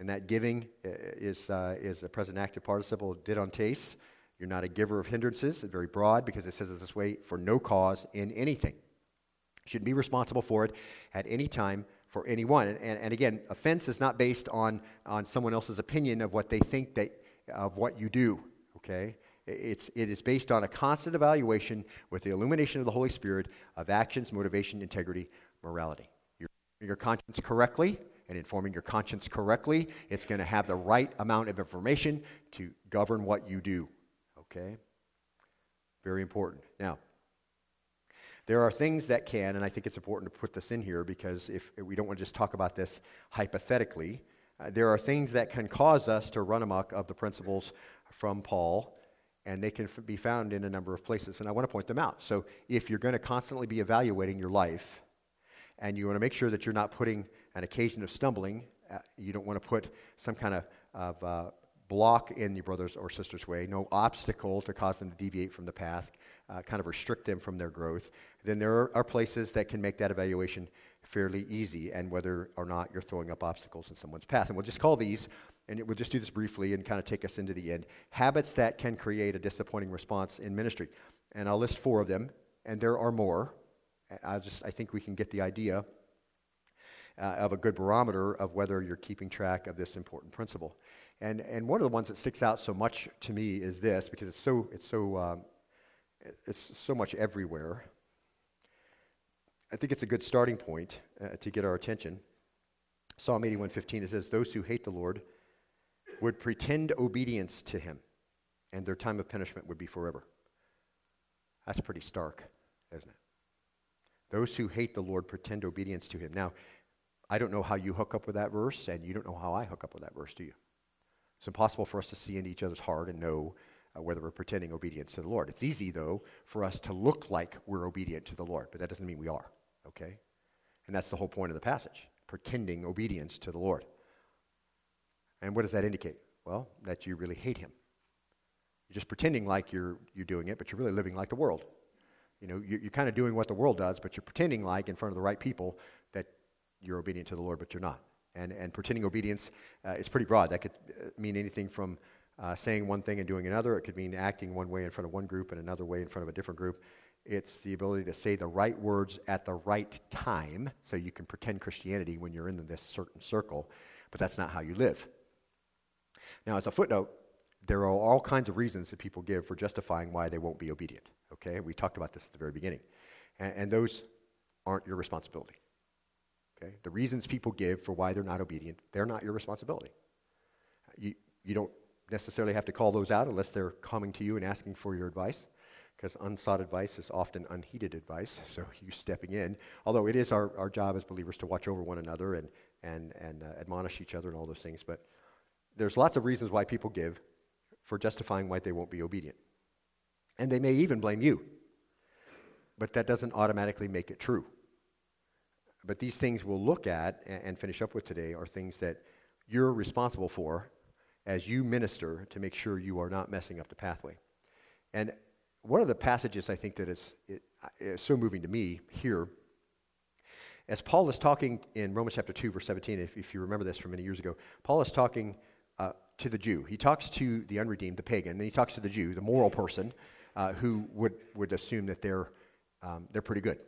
And that giving uh, is, uh, is the present active participle didantes. You're not a giver of hindrances. Very broad because it says it this way for no cause in anything. You should be responsible for it at any time for anyone. And, and, and, again, offense is not based on, on someone else's opinion of what they think they, of what you do, okay? It's, it is based on a constant evaluation with the illumination of the Holy Spirit of actions, motivation, integrity, morality. You're your conscience correctly and informing your conscience correctly, it's going to have the right amount of information to govern what you do. Okay? Very important. Now, there are things that can, and I think it's important to put this in here because if we don't want to just talk about this hypothetically, uh, there are things that can cause us to run amok of the principles from Paul and they can be found in a number of places. And I want to point them out. So if you're going to constantly be evaluating your life, and you want to make sure that you're not putting an occasion of stumbling, uh, you don't want to put some kind of, of uh, block in your brother's or sister's way, no obstacle to cause them to deviate from the path, uh, kind of restrict them from their growth, then there are, are places that can make that evaluation fairly easy and whether or not you're throwing up obstacles in someone's path. And we'll just call these and we'll just do this briefly and kind of take us into the end. Habits that can create a disappointing response in ministry. And I'll list four of them, and there are more. I just I think we can get the idea uh, of a good barometer of whether you're keeping track of this important principle. And and one of the ones that sticks out so much to me is this because it's so it's so um, it's so much everywhere. I think it's a good starting point uh, to get our attention. Psalm 81:15 it says, "Those who hate the Lord." Would pretend obedience to him, and their time of punishment would be forever. That's pretty stark, isn't it? Those who hate the Lord pretend obedience to him. Now, I don't know how you hook up with that verse, and you don't know how I hook up with that verse, do you? It's impossible for us to see into each other's heart and know uh, whether we're pretending obedience to the Lord. It's easy, though, for us to look like we're obedient to the Lord, but that doesn't mean we are, okay? And that's the whole point of the passage pretending obedience to the Lord. And what does that indicate? Well, that you really hate him. You're just pretending like you're, you're doing it, but you're really living like the world. You know, you're, you're kind of doing what the world does, but you're pretending like in front of the right people that you're obedient to the Lord, but you're not. And, and pretending obedience uh, is pretty broad. That could uh, mean anything from uh, saying one thing and doing another. It could mean acting one way in front of one group and another way in front of a different group. It's the ability to say the right words at the right time so you can pretend Christianity when you're in this certain circle, but that's not how you live. Now, as a footnote, there are all kinds of reasons that people give for justifying why they won't be obedient. Okay? We talked about this at the very beginning. And, and those aren't your responsibility. Okay? The reasons people give for why they're not obedient, they're not your responsibility. You, you don't necessarily have to call those out unless they're coming to you and asking for your advice, because unsought advice is often unheeded advice, so you stepping in. Although it is our, our job as believers to watch over one another and, and, and uh, admonish each other and all those things, but there's lots of reasons why people give for justifying why they won't be obedient. And they may even blame you. But that doesn't automatically make it true. But these things we'll look at and finish up with today are things that you're responsible for as you minister to make sure you are not messing up the pathway. And one of the passages I think that is, is so moving to me here, as Paul is talking in Romans chapter 2, verse 17, if, if you remember this from many years ago, Paul is talking uh, to the Jew. He talks to the unredeemed, the pagan, then he talks to the Jew, the moral person, uh, who would, would assume that they're, um, they're pretty good.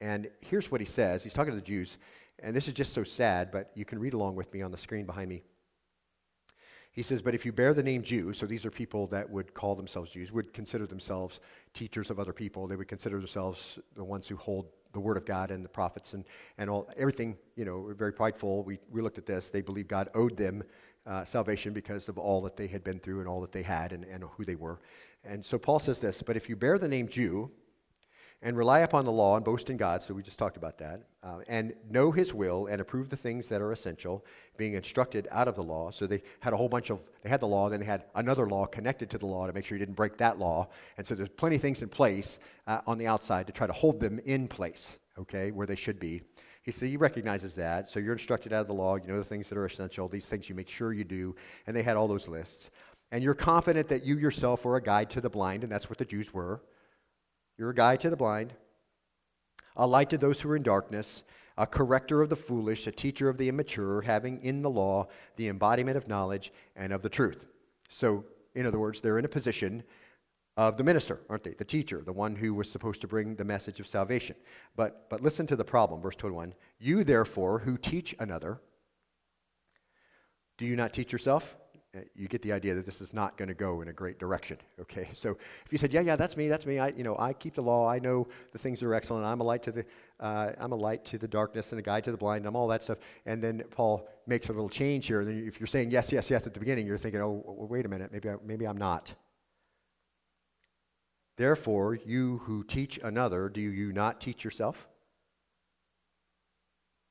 And here's what he says. He's talking to the Jews, And this is just so sad, but you can read along with me on the screen behind me. He says, But if you bear the name Jew, so these are people that would call themselves Jews, would consider themselves teachers of other people. They would consider themselves the ones who hold the Word of God and the prophets and, and all, everything, you know, very prideful. We, we looked at this. They believed God owed them uh, salvation because of all that they had been through and all that they had and, and who they were. And so Paul says this But if you bear the name Jew, and rely upon the law and boast in God. So we just talked about that. Uh, and know His will and approve the things that are essential, being instructed out of the law. So they had a whole bunch of, they had the law, then they had another law connected to the law to make sure you didn't break that law. And so there's plenty of things in place uh, on the outside to try to hold them in place, okay, where they should be. He he recognizes that. So you're instructed out of the law. You know the things that are essential. These things you make sure you do. And they had all those lists. And you're confident that you yourself are a guide to the blind, and that's what the Jews were. You're a guide to the blind, a light to those who are in darkness, a corrector of the foolish, a teacher of the immature, having in the law the embodiment of knowledge and of the truth. So, in other words, they're in a position of the minister, aren't they? The teacher, the one who was supposed to bring the message of salvation. But, but listen to the problem, verse 21. You, therefore, who teach another, do you not teach yourself? Uh, you get the idea that this is not going to go in a great direction. Okay, so if you said, "Yeah, yeah, that's me, that's me," I, you know, I keep the law, I know the things that are excellent, I'm a light to the, uh, I'm a light to the darkness and a guide to the blind, I'm all that stuff. And then Paul makes a little change here. And then if you're saying yes, yes, yes at the beginning, you're thinking, "Oh, wait a minute, maybe, I, maybe I'm not." Therefore, you who teach another, do you not teach yourself?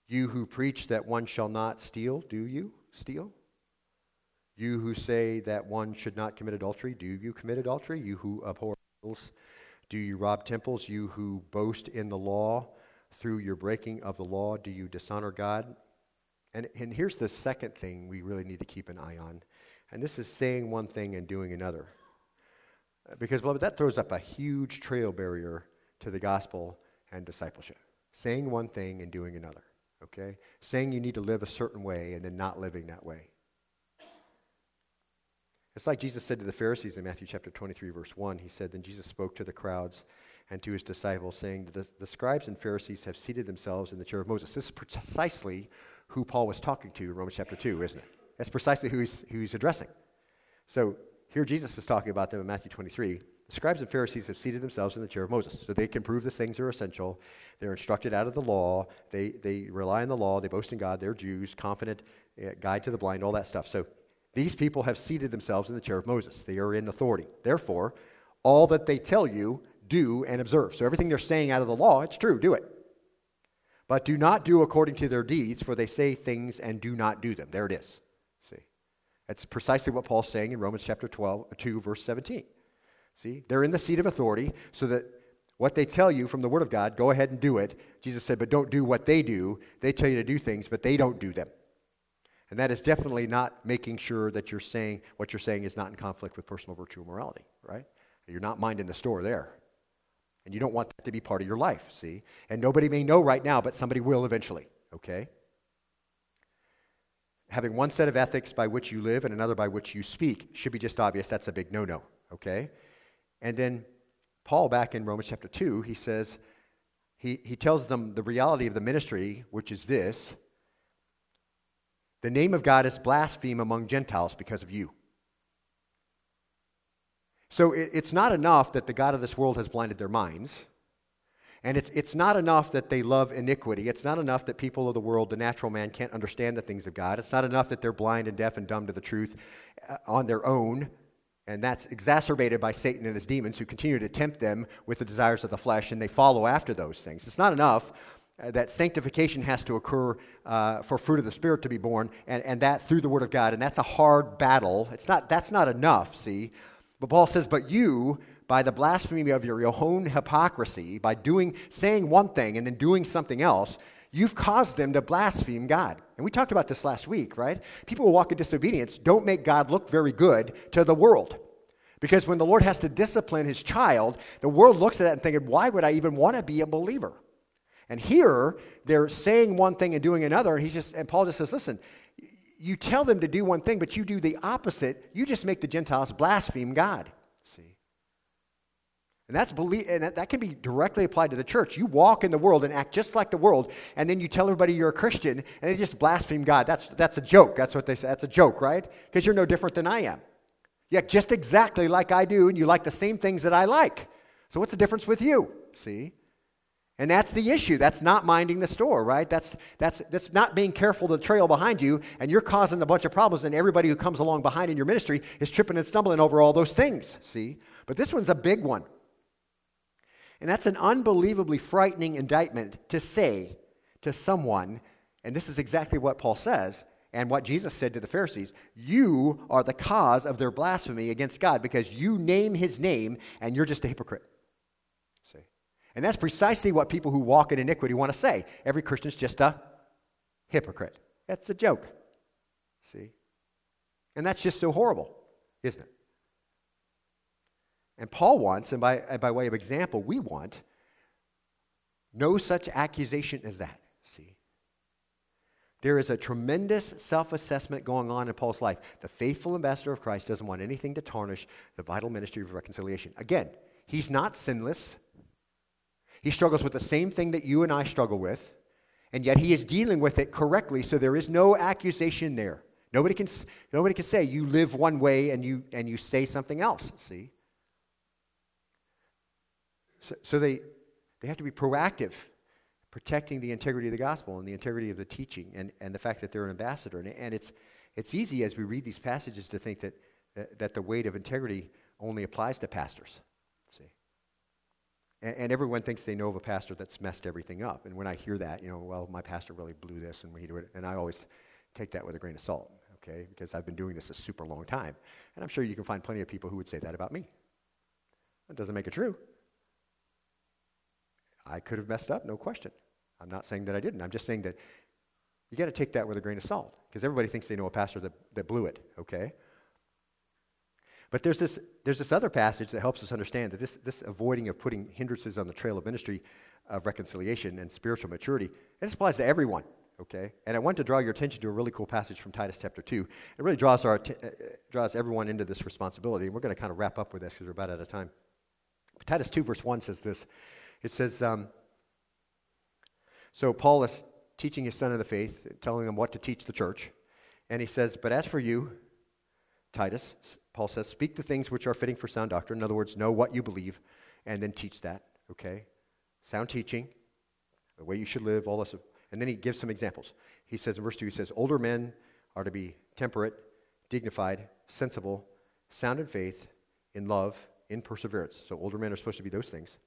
You who preach that one shall not steal, do you steal? You who say that one should not commit adultery, do you commit adultery? You who abhor idols, do you rob temples? You who boast in the law, through your breaking of the law, do you dishonor God? And, and here's the second thing we really need to keep an eye on. And this is saying one thing and doing another. Because, beloved, that throws up a huge trail barrier to the gospel and discipleship. Saying one thing and doing another. Okay? Saying you need to live a certain way and then not living that way. It's like Jesus said to the Pharisees in Matthew chapter 23, verse 1. He said, Then Jesus spoke to the crowds and to his disciples, saying, the, the scribes and Pharisees have seated themselves in the chair of Moses. This is precisely who Paul was talking to in Romans chapter 2, isn't it? That's precisely who he's, who he's addressing. So here Jesus is talking about them in Matthew 23. The scribes and Pharisees have seated themselves in the chair of Moses. So they can prove the things are essential. They're instructed out of the law. They, they rely on the law. They boast in God. They're Jews, confident, uh, guide to the blind, all that stuff. So these people have seated themselves in the chair of Moses. They are in authority. Therefore, all that they tell you, do and observe. So everything they're saying out of the law, it's true, do it. But do not do according to their deeds, for they say things and do not do them. There it is. That's precisely what Paul's saying in Romans chapter 12, uh, 2, verse 17. See? They're in the seat of authority, so that what they tell you from the Word of God, go ahead and do it. Jesus said, but don't do what they do. They tell you to do things, but they don't do them. And that is definitely not making sure that you're saying what you're saying is not in conflict with personal virtue and morality, right? You're not minding the store there. And you don't want that to be part of your life, see? And nobody may know right now, but somebody will eventually, okay? Having one set of ethics by which you live and another by which you speak should be just obvious. That's a big no no, okay? And then Paul, back in Romans chapter 2, he says, he, he tells them the reality of the ministry, which is this the name of God is blasphemed among Gentiles because of you. So it, it's not enough that the God of this world has blinded their minds. And it's, it's not enough that they love iniquity. It's not enough that people of the world, the natural man, can't understand the things of God. It's not enough that they're blind and deaf and dumb to the truth uh, on their own. And that's exacerbated by Satan and his demons who continue to tempt them with the desires of the flesh and they follow after those things. It's not enough uh, that sanctification has to occur uh, for fruit of the Spirit to be born, and, and that through the Word of God. And that's a hard battle. It's not, that's not enough, see? But Paul says, But you, by the blasphemy of your own hypocrisy, by doing, saying one thing and then doing something else, you've caused them to blaspheme God. And we talked about this last week, right? People who walk in disobedience don't make God look very good to the world. Because when the Lord has to discipline his child, the world looks at that and thinking, why would I even want to be a believer? And here, they're saying one thing and doing another. And, he's just, and Paul just says, listen, you tell them to do one thing, but you do the opposite. You just make the Gentiles blaspheme God. And that's believe, and that, that can be directly applied to the church. You walk in the world and act just like the world, and then you tell everybody you're a Christian, and they just blaspheme God. That's, that's a joke. That's what they say. That's a joke, right? Because you're no different than I am. You act just exactly like I do, and you like the same things that I like. So what's the difference with you? See? And that's the issue. That's not minding the store, right? That's, that's, that's not being careful to trail behind you, and you're causing a bunch of problems, and everybody who comes along behind in your ministry is tripping and stumbling over all those things, see? But this one's a big one. And that's an unbelievably frightening indictment to say to someone, and this is exactly what Paul says, and what Jesus said to the Pharisees you are the cause of their blasphemy against God because you name his name and you're just a hypocrite. See? And that's precisely what people who walk in iniquity want to say. Every Christian's just a hypocrite. That's a joke. See? And that's just so horrible, isn't it? And Paul wants, and by, by way of example, we want no such accusation as that. See? There is a tremendous self assessment going on in Paul's life. The faithful ambassador of Christ doesn't want anything to tarnish the vital ministry of reconciliation. Again, he's not sinless. He struggles with the same thing that you and I struggle with, and yet he is dealing with it correctly, so there is no accusation there. Nobody can, nobody can say you live one way and you, and you say something else, see? So, so they, they have to be proactive protecting the integrity of the gospel and the integrity of the teaching and, and the fact that they're an ambassador. And, and it's, it's easy as we read these passages to think that, that, that the weight of integrity only applies to pastors. See? And, and, everyone thinks they know of a pastor that's messed everything up. And when I hear that, you know, well, my pastor really blew this and we do it, and I always take that with a grain of salt, okay? Because I've been doing this a super long time. And I'm sure you can find plenty of people who would say that about me. That doesn't make it true. I could have messed up, no question. I'm not saying that I didn't. I'm just saying that you got to take that with a grain of salt because everybody thinks they know a pastor that, that blew it, okay? But there's this, there's this other passage that helps us understand that this, this avoiding of putting hindrances on the trail of ministry of reconciliation and spiritual maturity, this applies to everyone, okay? And I want to draw your attention to a really cool passage from Titus chapter 2. It really draws, our, uh, draws everyone into this responsibility. And we're going to kind of wrap up with this because we're about out of time. But Titus 2, verse 1 says this it says, um, so Paul is teaching his son of the faith, telling him what to teach the church. And he says, But as for you, Titus, Paul says, speak the things which are fitting for sound doctrine. In other words, know what you believe and then teach that, okay? Sound teaching, the way you should live, all this. And then he gives some examples. He says in verse 2, he says, Older men are to be temperate, dignified, sensible, sound in faith, in love, in perseverance. So older men are supposed to be those things.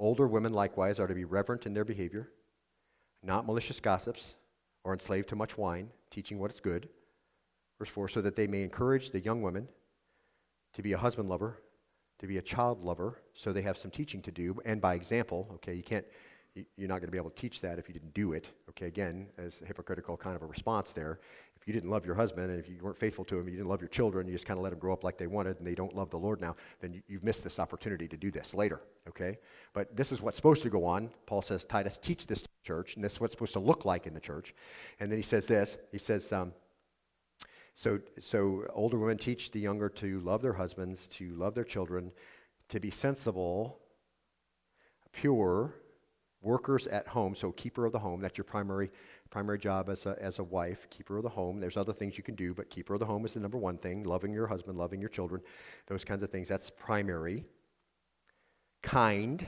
Older women likewise are to be reverent in their behavior, not malicious gossips or enslaved to much wine, teaching what is good. Verse 4 so that they may encourage the young women to be a husband lover, to be a child lover, so they have some teaching to do, and by example, okay, you can't, you're not going to be able to teach that if you didn't do it, okay, again, as a hypocritical kind of a response there if you didn't love your husband and if you weren't faithful to him, you didn't love your children, you just kind of let them grow up like they wanted and they don't love the Lord now, then you, have missed this opportunity to do this later, okay? But this is what's supposed to go on. Paul says, Titus, teach this church, and this is what's supposed to look like in the church. And then he says this he says, um, so, so older women teach the younger to love their husbands, to love their children, to be sensible, pure, workers at home, so keeper of the home, that's your primary primary job as a, as a wife, keeper of the home. There's other things you can do, but keeper of the home is the number one thing. Loving your husband, loving your children, those kinds of things. That's primary. Kind,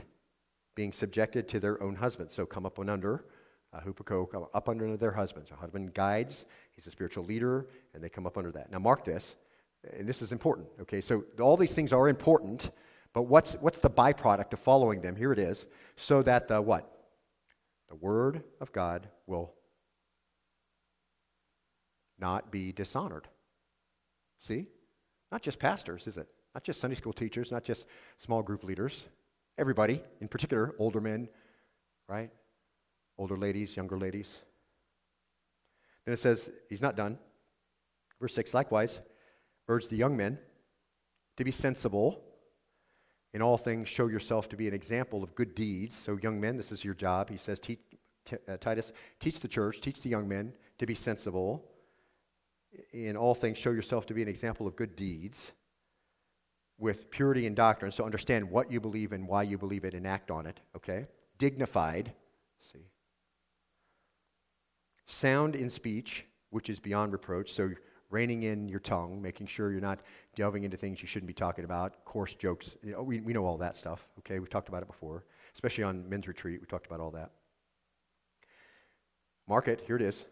being subjected to their own husband. So come up and under, uh, hupako, come up under their husband. So husband guides, he's a spiritual leader, and they come up under that. Now mark this, and this is important, okay? So all these things are important, but what's, what's the byproduct of following them? Here it is. So that the what? The word of God will not be dishonored. See? Not just pastors, is it? Not just Sunday school teachers, not just small group leaders. Everybody, in particular, older men, right? Older ladies, younger ladies. Then it says, he's not done. Verse 6 likewise, urge the young men to be sensible. In all things, show yourself to be an example of good deeds. So, young men, this is your job. He says, T- T- uh, Titus, teach the church, teach the young men to be sensible in all things show yourself to be an example of good deeds. with purity and doctrine. So understand what you believe and why you believe it and act on it, okay? Dignified, see. Sound in speech, which is beyond reproach. So reining in your tongue, making sure you're not delving into things you shouldn't be talking about, coarse jokes. You know, we, we know all that stuff, okay? We've talked about it before, especially on men's retreat. We talked about all that. Mark it, here it is.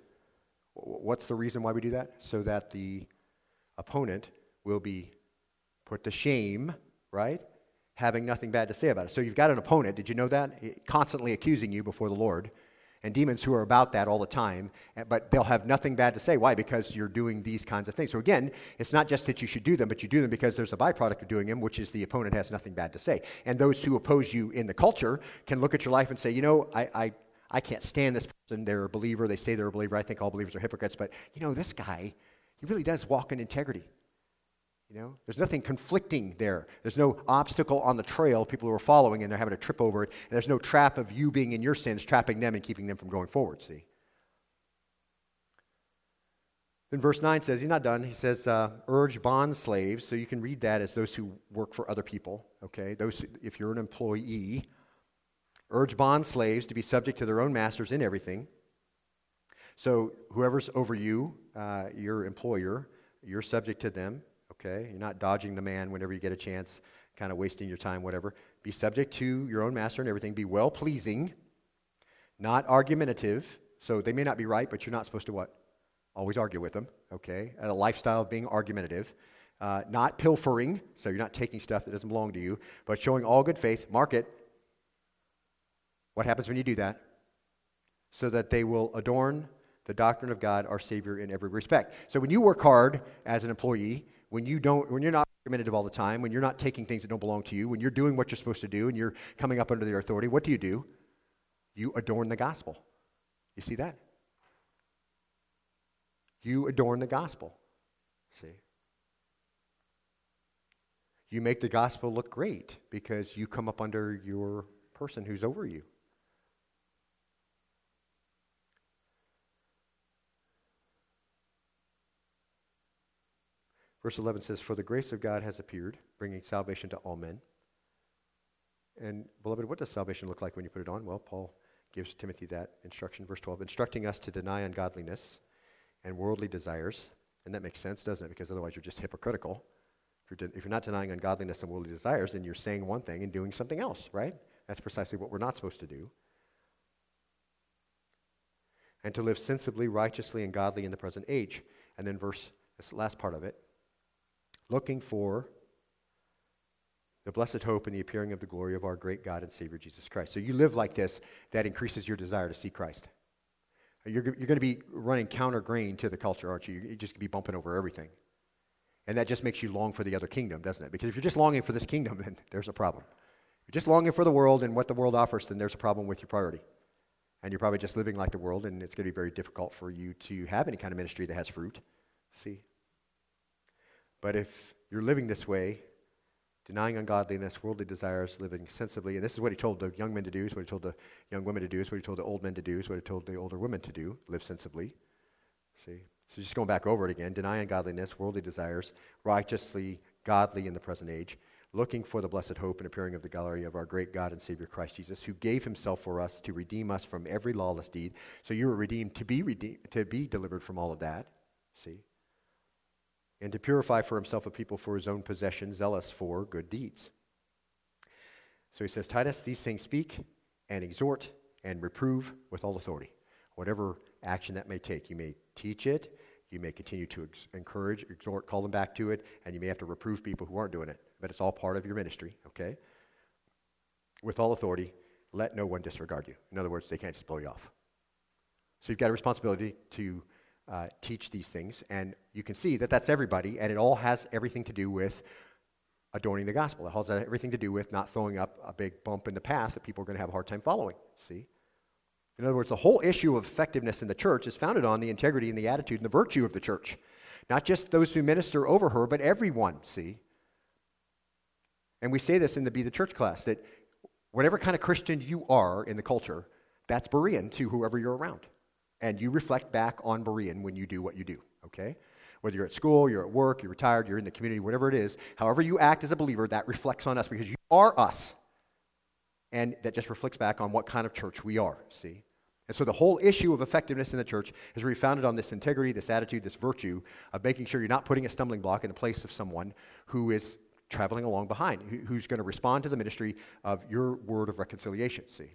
What's the reason why we do that? So that the opponent will be put to shame, right? Having nothing bad to say about it. So you've got an opponent, did you know that? Constantly accusing you before the Lord and demons who are about that all the time, eh, but they'll have nothing bad to say. Why? Because you're doing these kinds of things. So again, it's not just that you should do them, but you do them because there's a byproduct of doing them, which is the opponent has nothing bad to say. And those who oppose you in the culture can look at your life and say, you know, I, I, I can't stand this person. They're a believer. They say they're a believer. I think all believers are hypocrites, but you know, this guy, he really does walk in integrity. You know, there's nothing conflicting there. There's no obstacle on the trail people who are following and they're having to trip over it. And there's no trap of you being in your sins, trapping them and keeping them from going forward, see? Then verse 9 says, he's not done. He says, uh, urge bond slaves. So you can read that as those who work for other people, okay? Those, if you're an employee, urge bond slaves to be subject to their own masters in everything. So whoever's over you, uh, your employer, you're subject to them okay? You're not dodging the man whenever you get a chance, kind of wasting your time, whatever. Be subject to your own master and everything. Be well pleasing, not argumentative. So they may not be right, but you're not supposed to what? Always argue with them, okay? A lifestyle of being argumentative. Uh, not pilfering, so you're not taking stuff that doesn't belong to you, but showing all good faith. Mark it. What happens when you do that? So that they will adorn the doctrine of God, our Savior, in every respect. So when you work hard as an employee, when you don't when you're not argumentative all the time when you're not taking things that don't belong to you when you're doing what you're supposed to do and you're coming up under their authority what do you do? You adorn the gospel. You see that? You adorn the gospel. See? You make the gospel look great because you come up under your person who's over you Verse 11 says, For the grace of God has appeared, bringing salvation to all men. And, beloved, what does salvation look like when you put it on? Well, Paul gives Timothy that instruction. Verse 12, instructing us to deny ungodliness and worldly desires. And that makes sense, doesn't it? Because otherwise you're just hypocritical. If you're, de- if you're not denying ungodliness and worldly desires, then you're saying one thing and doing something else, right? That's precisely what we're not supposed to do. And to live sensibly, righteously, and godly in the present age. And then, verse, this last part of it, looking for the blessed hope and the appearing of the glory of our great God and Savior Jesus Christ. So you live like this, that increases your desire to see Christ. You're, you're going to be running counter grain to the culture, aren't you? You're just going to be bumping over everything. And that just makes you long for the other kingdom, doesn't it? Because if you're just longing for this kingdom, then there's a problem. If you're just longing for the world and what the world offers, then there's a problem with your priority. And you're probably just living like the world, and it's going to be very difficult for you to have any kind of ministry that has fruit. See? But if you're living this way, denying ungodliness, worldly desires, living sensibly, and this is what he told the young men to do, is what he told the young women to do, is what he told the old men to do, is what he told the older women to do, live sensibly. See? So just going back over it again, deny ungodliness, worldly desires, righteously, godly in the present age, looking for the blessed hope and appearing of the glory of our great God and Savior Christ Jesus, who gave himself for us to redeem us from every lawless deed. So you were redeemed to be redeemed, to be delivered from all of that. See? And to purify for himself a people for his own possession, zealous for good deeds. So he says, Titus, these things speak and exhort and reprove with all authority. Whatever action that may take, you may teach it, you may continue to ex- encourage, exhort, call them back to it, and you may have to reprove people who aren't doing it. But it's all part of your ministry, okay? With all authority, let no one disregard you. In other words, they can't just blow you off. So you've got a responsibility to uh, teach these things. And you can see that that's everybody, and it all has everything to do with adorning the gospel. It has everything to do with not throwing up a big bump in the path that people are going to have a hard time following. See? In other words, the whole issue of effectiveness in the church is founded on the integrity and the attitude and the virtue of the church. Not just those who minister over her, but everyone, see? And we say this in the Be the Church class that whatever kind of Christian you are in the culture, that's Berean to whoever you're around and you reflect back on Berean when you do what you do, okay? Whether you're at school, you're at work, you're retired, you're in the community, whatever it is, however you act as a believer, that reflects on us because you are us. And that just reflects back on what kind of church we are, see? And so the whole issue of effectiveness in the church is refounded on this integrity, this attitude, this virtue of making sure you're not putting a stumbling block in the place of someone who is traveling along behind, who's going to respond to the ministry of your word of reconciliation, see?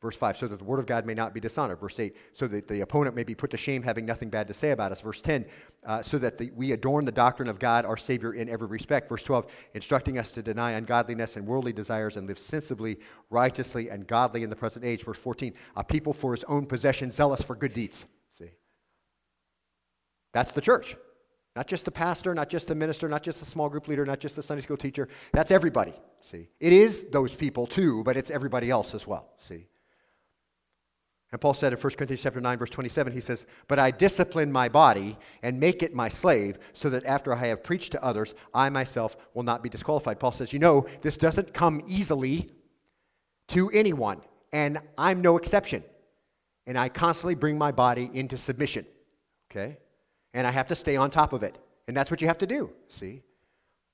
Verse 5, so that the word of God may not be dishonored. Verse 8, so that the opponent may be put to shame, having nothing bad to say about us. Verse 10, uh, so that the, we adorn the doctrine of God, our Savior, in every respect. Verse 12, instructing us to deny ungodliness and worldly desires and live sensibly, righteously, and godly in the present age. Verse 14, a people for his own possession, zealous for good deeds. See? That's the church. Not just the pastor, not just the minister, not just the small group leader, not just the Sunday school teacher. That's everybody. See? It is those people too, but it's everybody else as well. See? And Paul said in 1 Corinthians chapter 9, verse 27, he says, But I discipline my body and make it my slave, so that after I have preached to others, I myself will not be disqualified. Paul says, You know, this doesn't come easily to anyone, and I'm no exception. And I constantly bring my body into submission. Okay? And I have to stay on top of it. And that's what you have to do, see?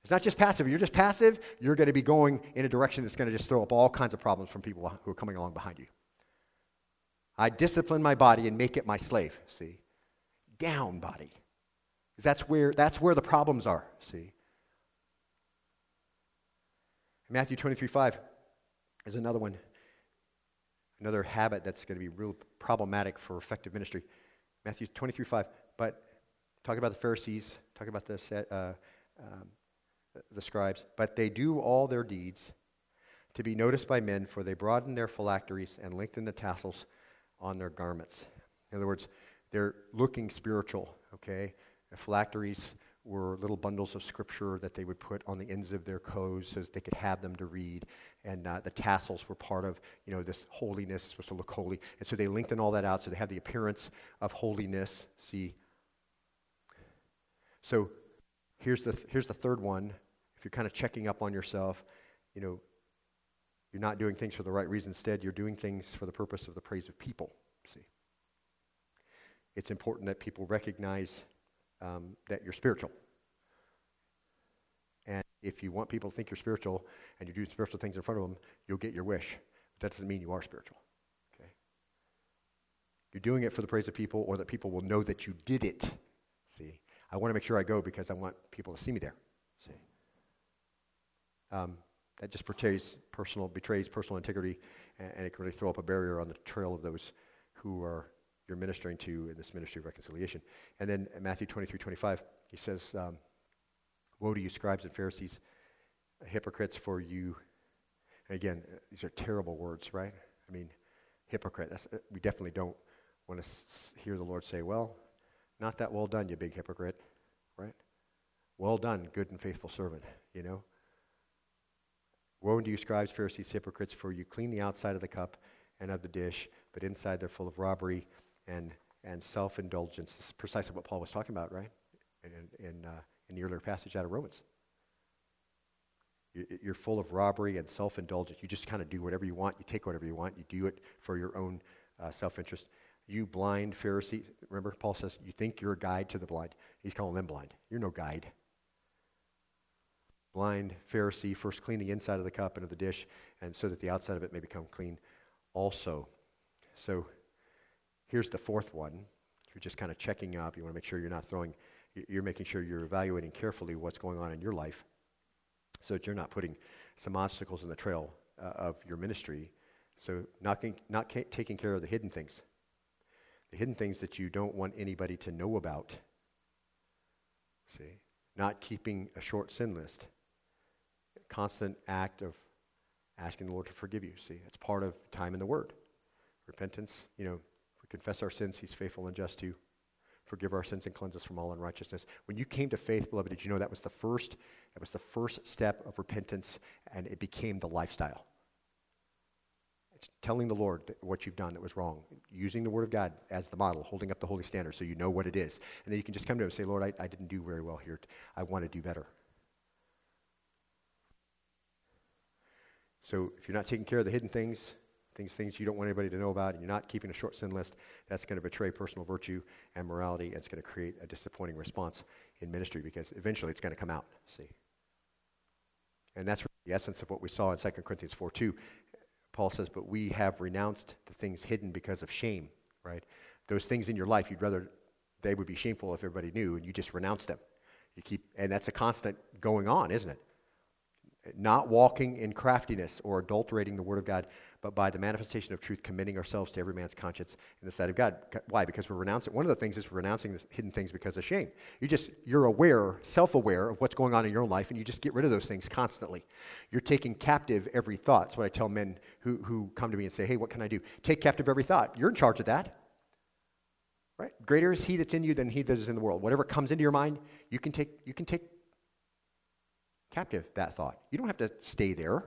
It's not just passive. You're just passive, you're going to be going in a direction that's going to just throw up all kinds of problems from people who are coming along behind you. I discipline my body and make it my slave. See? Down body. Because that's where, that's where the problems are. See? Matthew 23 5 is another one. Another habit that's going to be real problematic for effective ministry. Matthew 23 5. But talking about the Pharisees, talking about the, uh, um, the scribes, but they do all their deeds to be noticed by men, for they broaden their phylacteries and lengthen the tassels on their garments. In other words, they're looking spiritual, okay? The phylacteries were little bundles of scripture that they would put on the ends of their clothes so they could have them to read. And uh, the tassels were part of, you know, this holiness, supposed to look holy. And so they lengthen all that out so they have the appearance of holiness. See? So here's the, th- here's the third one. If you're kind of checking up on yourself, you know, you're not doing things for the right reason. Instead, you're doing things for the purpose of the praise of people. See? It's important that people recognize um, that you're spiritual. And if you want people to think you're spiritual and you do spiritual things in front of them, you'll get your wish. But that doesn't mean you are spiritual. Okay? You're doing it for the praise of people or that people will know that you did it. See? I want to make sure I go because I want people to see me there. See? Um, that just betrays personal, betrays personal integrity, and, and, it can really throw up a barrier on the trail of those who are you're ministering to in this ministry of reconciliation. And then Matthew 23, 25, he says, um, Woe to you, scribes and Pharisees, hypocrites, for you. And again, these are terrible words, right? I mean, hypocrite. Uh, we definitely don't want to s- hear the Lord say, Well, not that well done, you big hypocrite, right? Well done, good and faithful servant, you know? Woe unto you, scribes, Pharisees, hypocrites, for you clean the outside of the cup and of the dish, but inside they're full of robbery and, and self indulgence. This is precisely what Paul was talking about, right? In, in, uh, in the earlier passage out of Romans. You're full of robbery and self indulgence. You just kind of do whatever you want. You take whatever you want. You do it for your own uh, self interest. You blind Pharisee, remember, Paul says, you think you're a guide to the blind. He's calling them blind. You're no guide blind Pharisee first clean the inside of the cup and of the dish, and so that the outside of it may become clean also. So here's the fourth one. You're just kind of checking up. You want to make sure you're not throwing, you're making sure you're evaluating carefully what's going on in your life so that you're not putting some obstacles in the trail uh, of your ministry. So not, not taking care of the hidden things, the hidden things that you don't want anybody to know about. See? Not keeping a short sin list constant act of asking the Lord to forgive you. See, it's part of time in the Word. Repentance, you know, we confess our sins, He's faithful and just to forgive our sins and cleanse us from all unrighteousness. When you came to faith, beloved, did you know that was the first, that was the first step of repentance, and it became the lifestyle. It's telling the Lord what you've done that was wrong, using the Word of God as the model, holding up the holy standard so you know what it is. And then you can just come to Him and say, Lord, I, I didn't do very well here. I want to do better. So if you're not taking care of the hidden things, things, things you don't want anybody to know about, and you're not keeping a short sin list, that's going to betray personal virtue and morality, and it's going to create a disappointing response in ministry because eventually it's going to come out, see. And that's the essence of what we saw in 2 Corinthians 4 2. Paul says, But we have renounced the things hidden because of shame, right? Those things in your life, you'd rather they would be shameful if everybody knew, and you just renounce them. You keep, and that's a constant going on, isn't it? Not walking in craftiness or adulterating the Word of God, but by the manifestation of truth, committing ourselves to every man's conscience in the sight of God. Why? Because we're renouncing. One of the things is we're renouncing the hidden things because of shame. You just you're aware, self-aware of what's going on in your own life, and you just get rid of those things constantly. You're taking captive every thought. That's what I tell men who who come to me and say, "Hey, what can I do?" Take captive every thought. You're in charge of that. Right? Greater is he that's in you than he that is in the world. Whatever comes into your mind, you can take you can take captive that thought. You don't have to stay there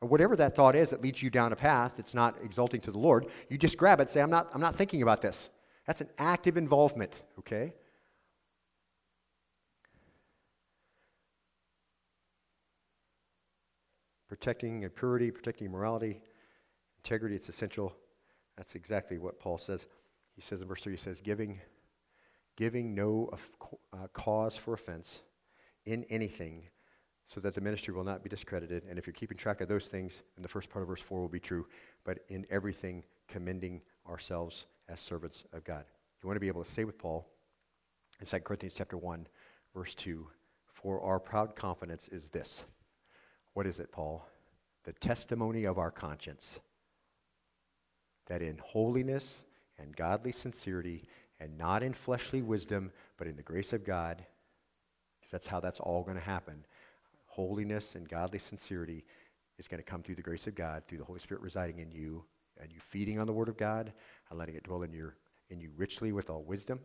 or whatever that thought is that leads you down a path that's not exalting to the Lord, you just grab it say, I'm not, I'm not thinking about this. That's an active involvement, okay? Protecting purity, protecting morality, integrity, it's essential. That's exactly what Paul says. He says in verse 3, he says, giving, giving no uh, cause for offense in anything so that the ministry will not be discredited. And if you're keeping track of those things, then the first part of verse 4 will be true. But in everything, commending ourselves as servants of God. You want to be able to say with Paul in 2 Corinthians chapter 1, verse 2, For our proud confidence is this. What is it, Paul? The testimony of our conscience. That in holiness and godly sincerity, and not in fleshly wisdom, but in the grace of God, because that's how that's all going to happen holiness and godly sincerity is going to come through the grace of God, through the Holy Spirit residing in you, and you feeding on the Word of God and letting it dwell in, your, in you richly with all wisdom.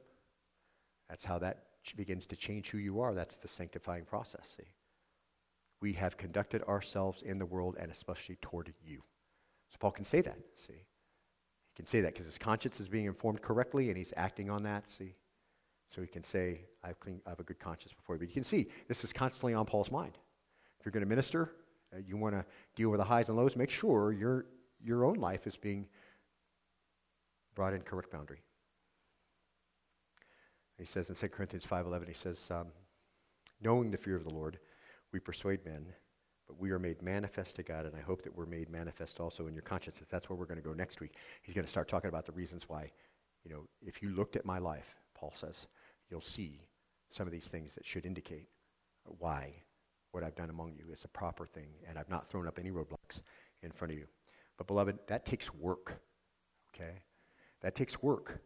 That's how that begins to change who you are. That's the sanctifying process, see. We have conducted ourselves in the world and especially toward you. So Paul can say that, see. He can say that because his conscience is being informed correctly and he's acting on that, see. So he can say, I have, clean, I have a good conscience before you. But you can see this is constantly on Paul's mind you're going to minister, uh, you want to deal with the highs and lows, make sure your, your own life is being brought in correct boundary. He says in 2 Corinthians 5.11, he says, um, knowing the fear of the Lord, we persuade men, but we are made manifest to God, and I hope that we're made manifest also in your consciences. That's where we're going to go next week. He's going to start talking about the reasons why, you know, if you looked at my life, Paul says, you'll see some of these things that should indicate why what I've done among you is a proper thing, and I've not thrown up any roadblocks in front of you. But, beloved, that takes work, okay? That takes work.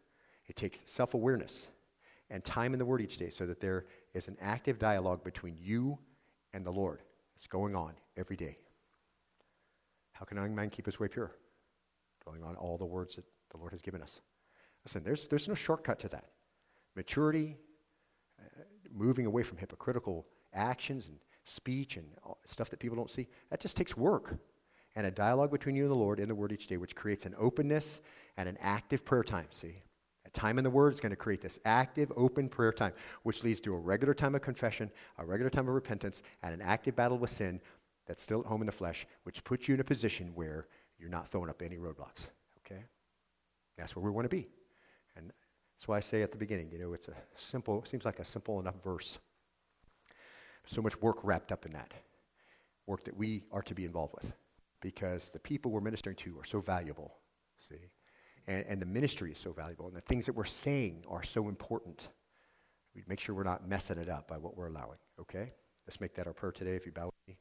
It takes self awareness and time in the Word each day so that there is an active dialogue between you and the Lord. It's going on every day. How can a young man keep his way pure? Dwelling on all the words that the Lord has given us. Listen, there's, there's no shortcut to that. Maturity, uh, moving away from hypocritical actions and speech and stuff that people don't see. That just takes work and a dialogue between you and the Lord in the Word each day, which creates an openness and an active prayer time. See? A time in the Word is going to create this active, open prayer time, which leads to a regular time of confession, a regular time of repentance, and an active battle with sin that's still at home in the flesh, which puts you in a position where you're not throwing up any roadblocks. Okay? That's where we want to be. And that's why I say at the beginning, you know, it's a simple, seems like a simple enough verse so much work wrapped up in that. Work that we are to be involved with because the people we're ministering to are so valuable, see? And, and the ministry is so valuable, and the things that we're saying are so important. We make sure we're not messing it up by what we're allowing, okay? Let's make that our prayer today if you bow with me.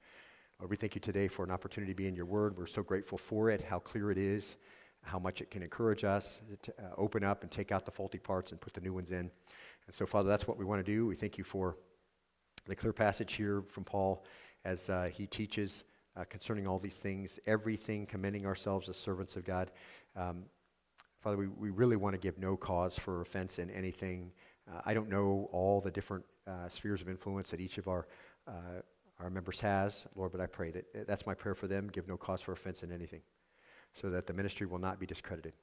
Lord, we thank you today for an opportunity to be in your word. We're so grateful for it, how clear it is, how much it can encourage us to uh, open up and take out the faulty parts and put the new ones in. And so, Father, that's what we want to do. We thank you for the clear passage here from Paul as uh, he teaches uh, concerning all these things, everything commending ourselves as servants of God. Um, Father, we, we really want to give no cause for offense in anything. Uh, I don't know all the different uh, spheres of influence that each of our uh, our members has, Lord, but I pray that uh, that's my prayer for them. Give no cause for offense in anything, so that the ministry will not be discredited,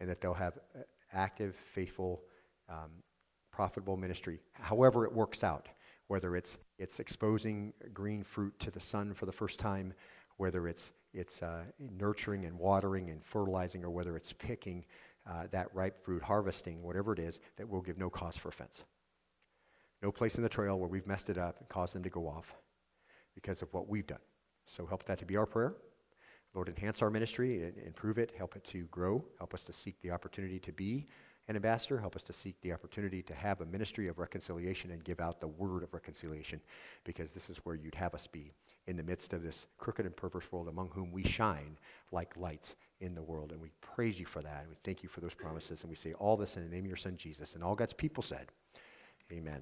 and that they'll have active, faithful, um, profitable ministry, however it works out whether it's, it's exposing green fruit to the sun for the first time, whether it's, it's uh, nurturing and watering and fertilizing, or whether it's picking uh, that ripe fruit, harvesting, whatever it is, that will give no cause for offense. No place in the trail where we've messed it up and caused them to go off because of what we've done. So help that to be our prayer. Lord, enhance our ministry, improve it, help it to grow, help us to seek the opportunity to be an ambassador, help us to seek the opportunity to have a ministry of reconciliation and give out the word of reconciliation, because this is where you'd have us be in the midst of this crooked and perverse world among whom we shine like lights in the world. And we praise you for that. And we thank you for those promises. And we say all this in the name of your son, Jesus. And all God's people said, Amen.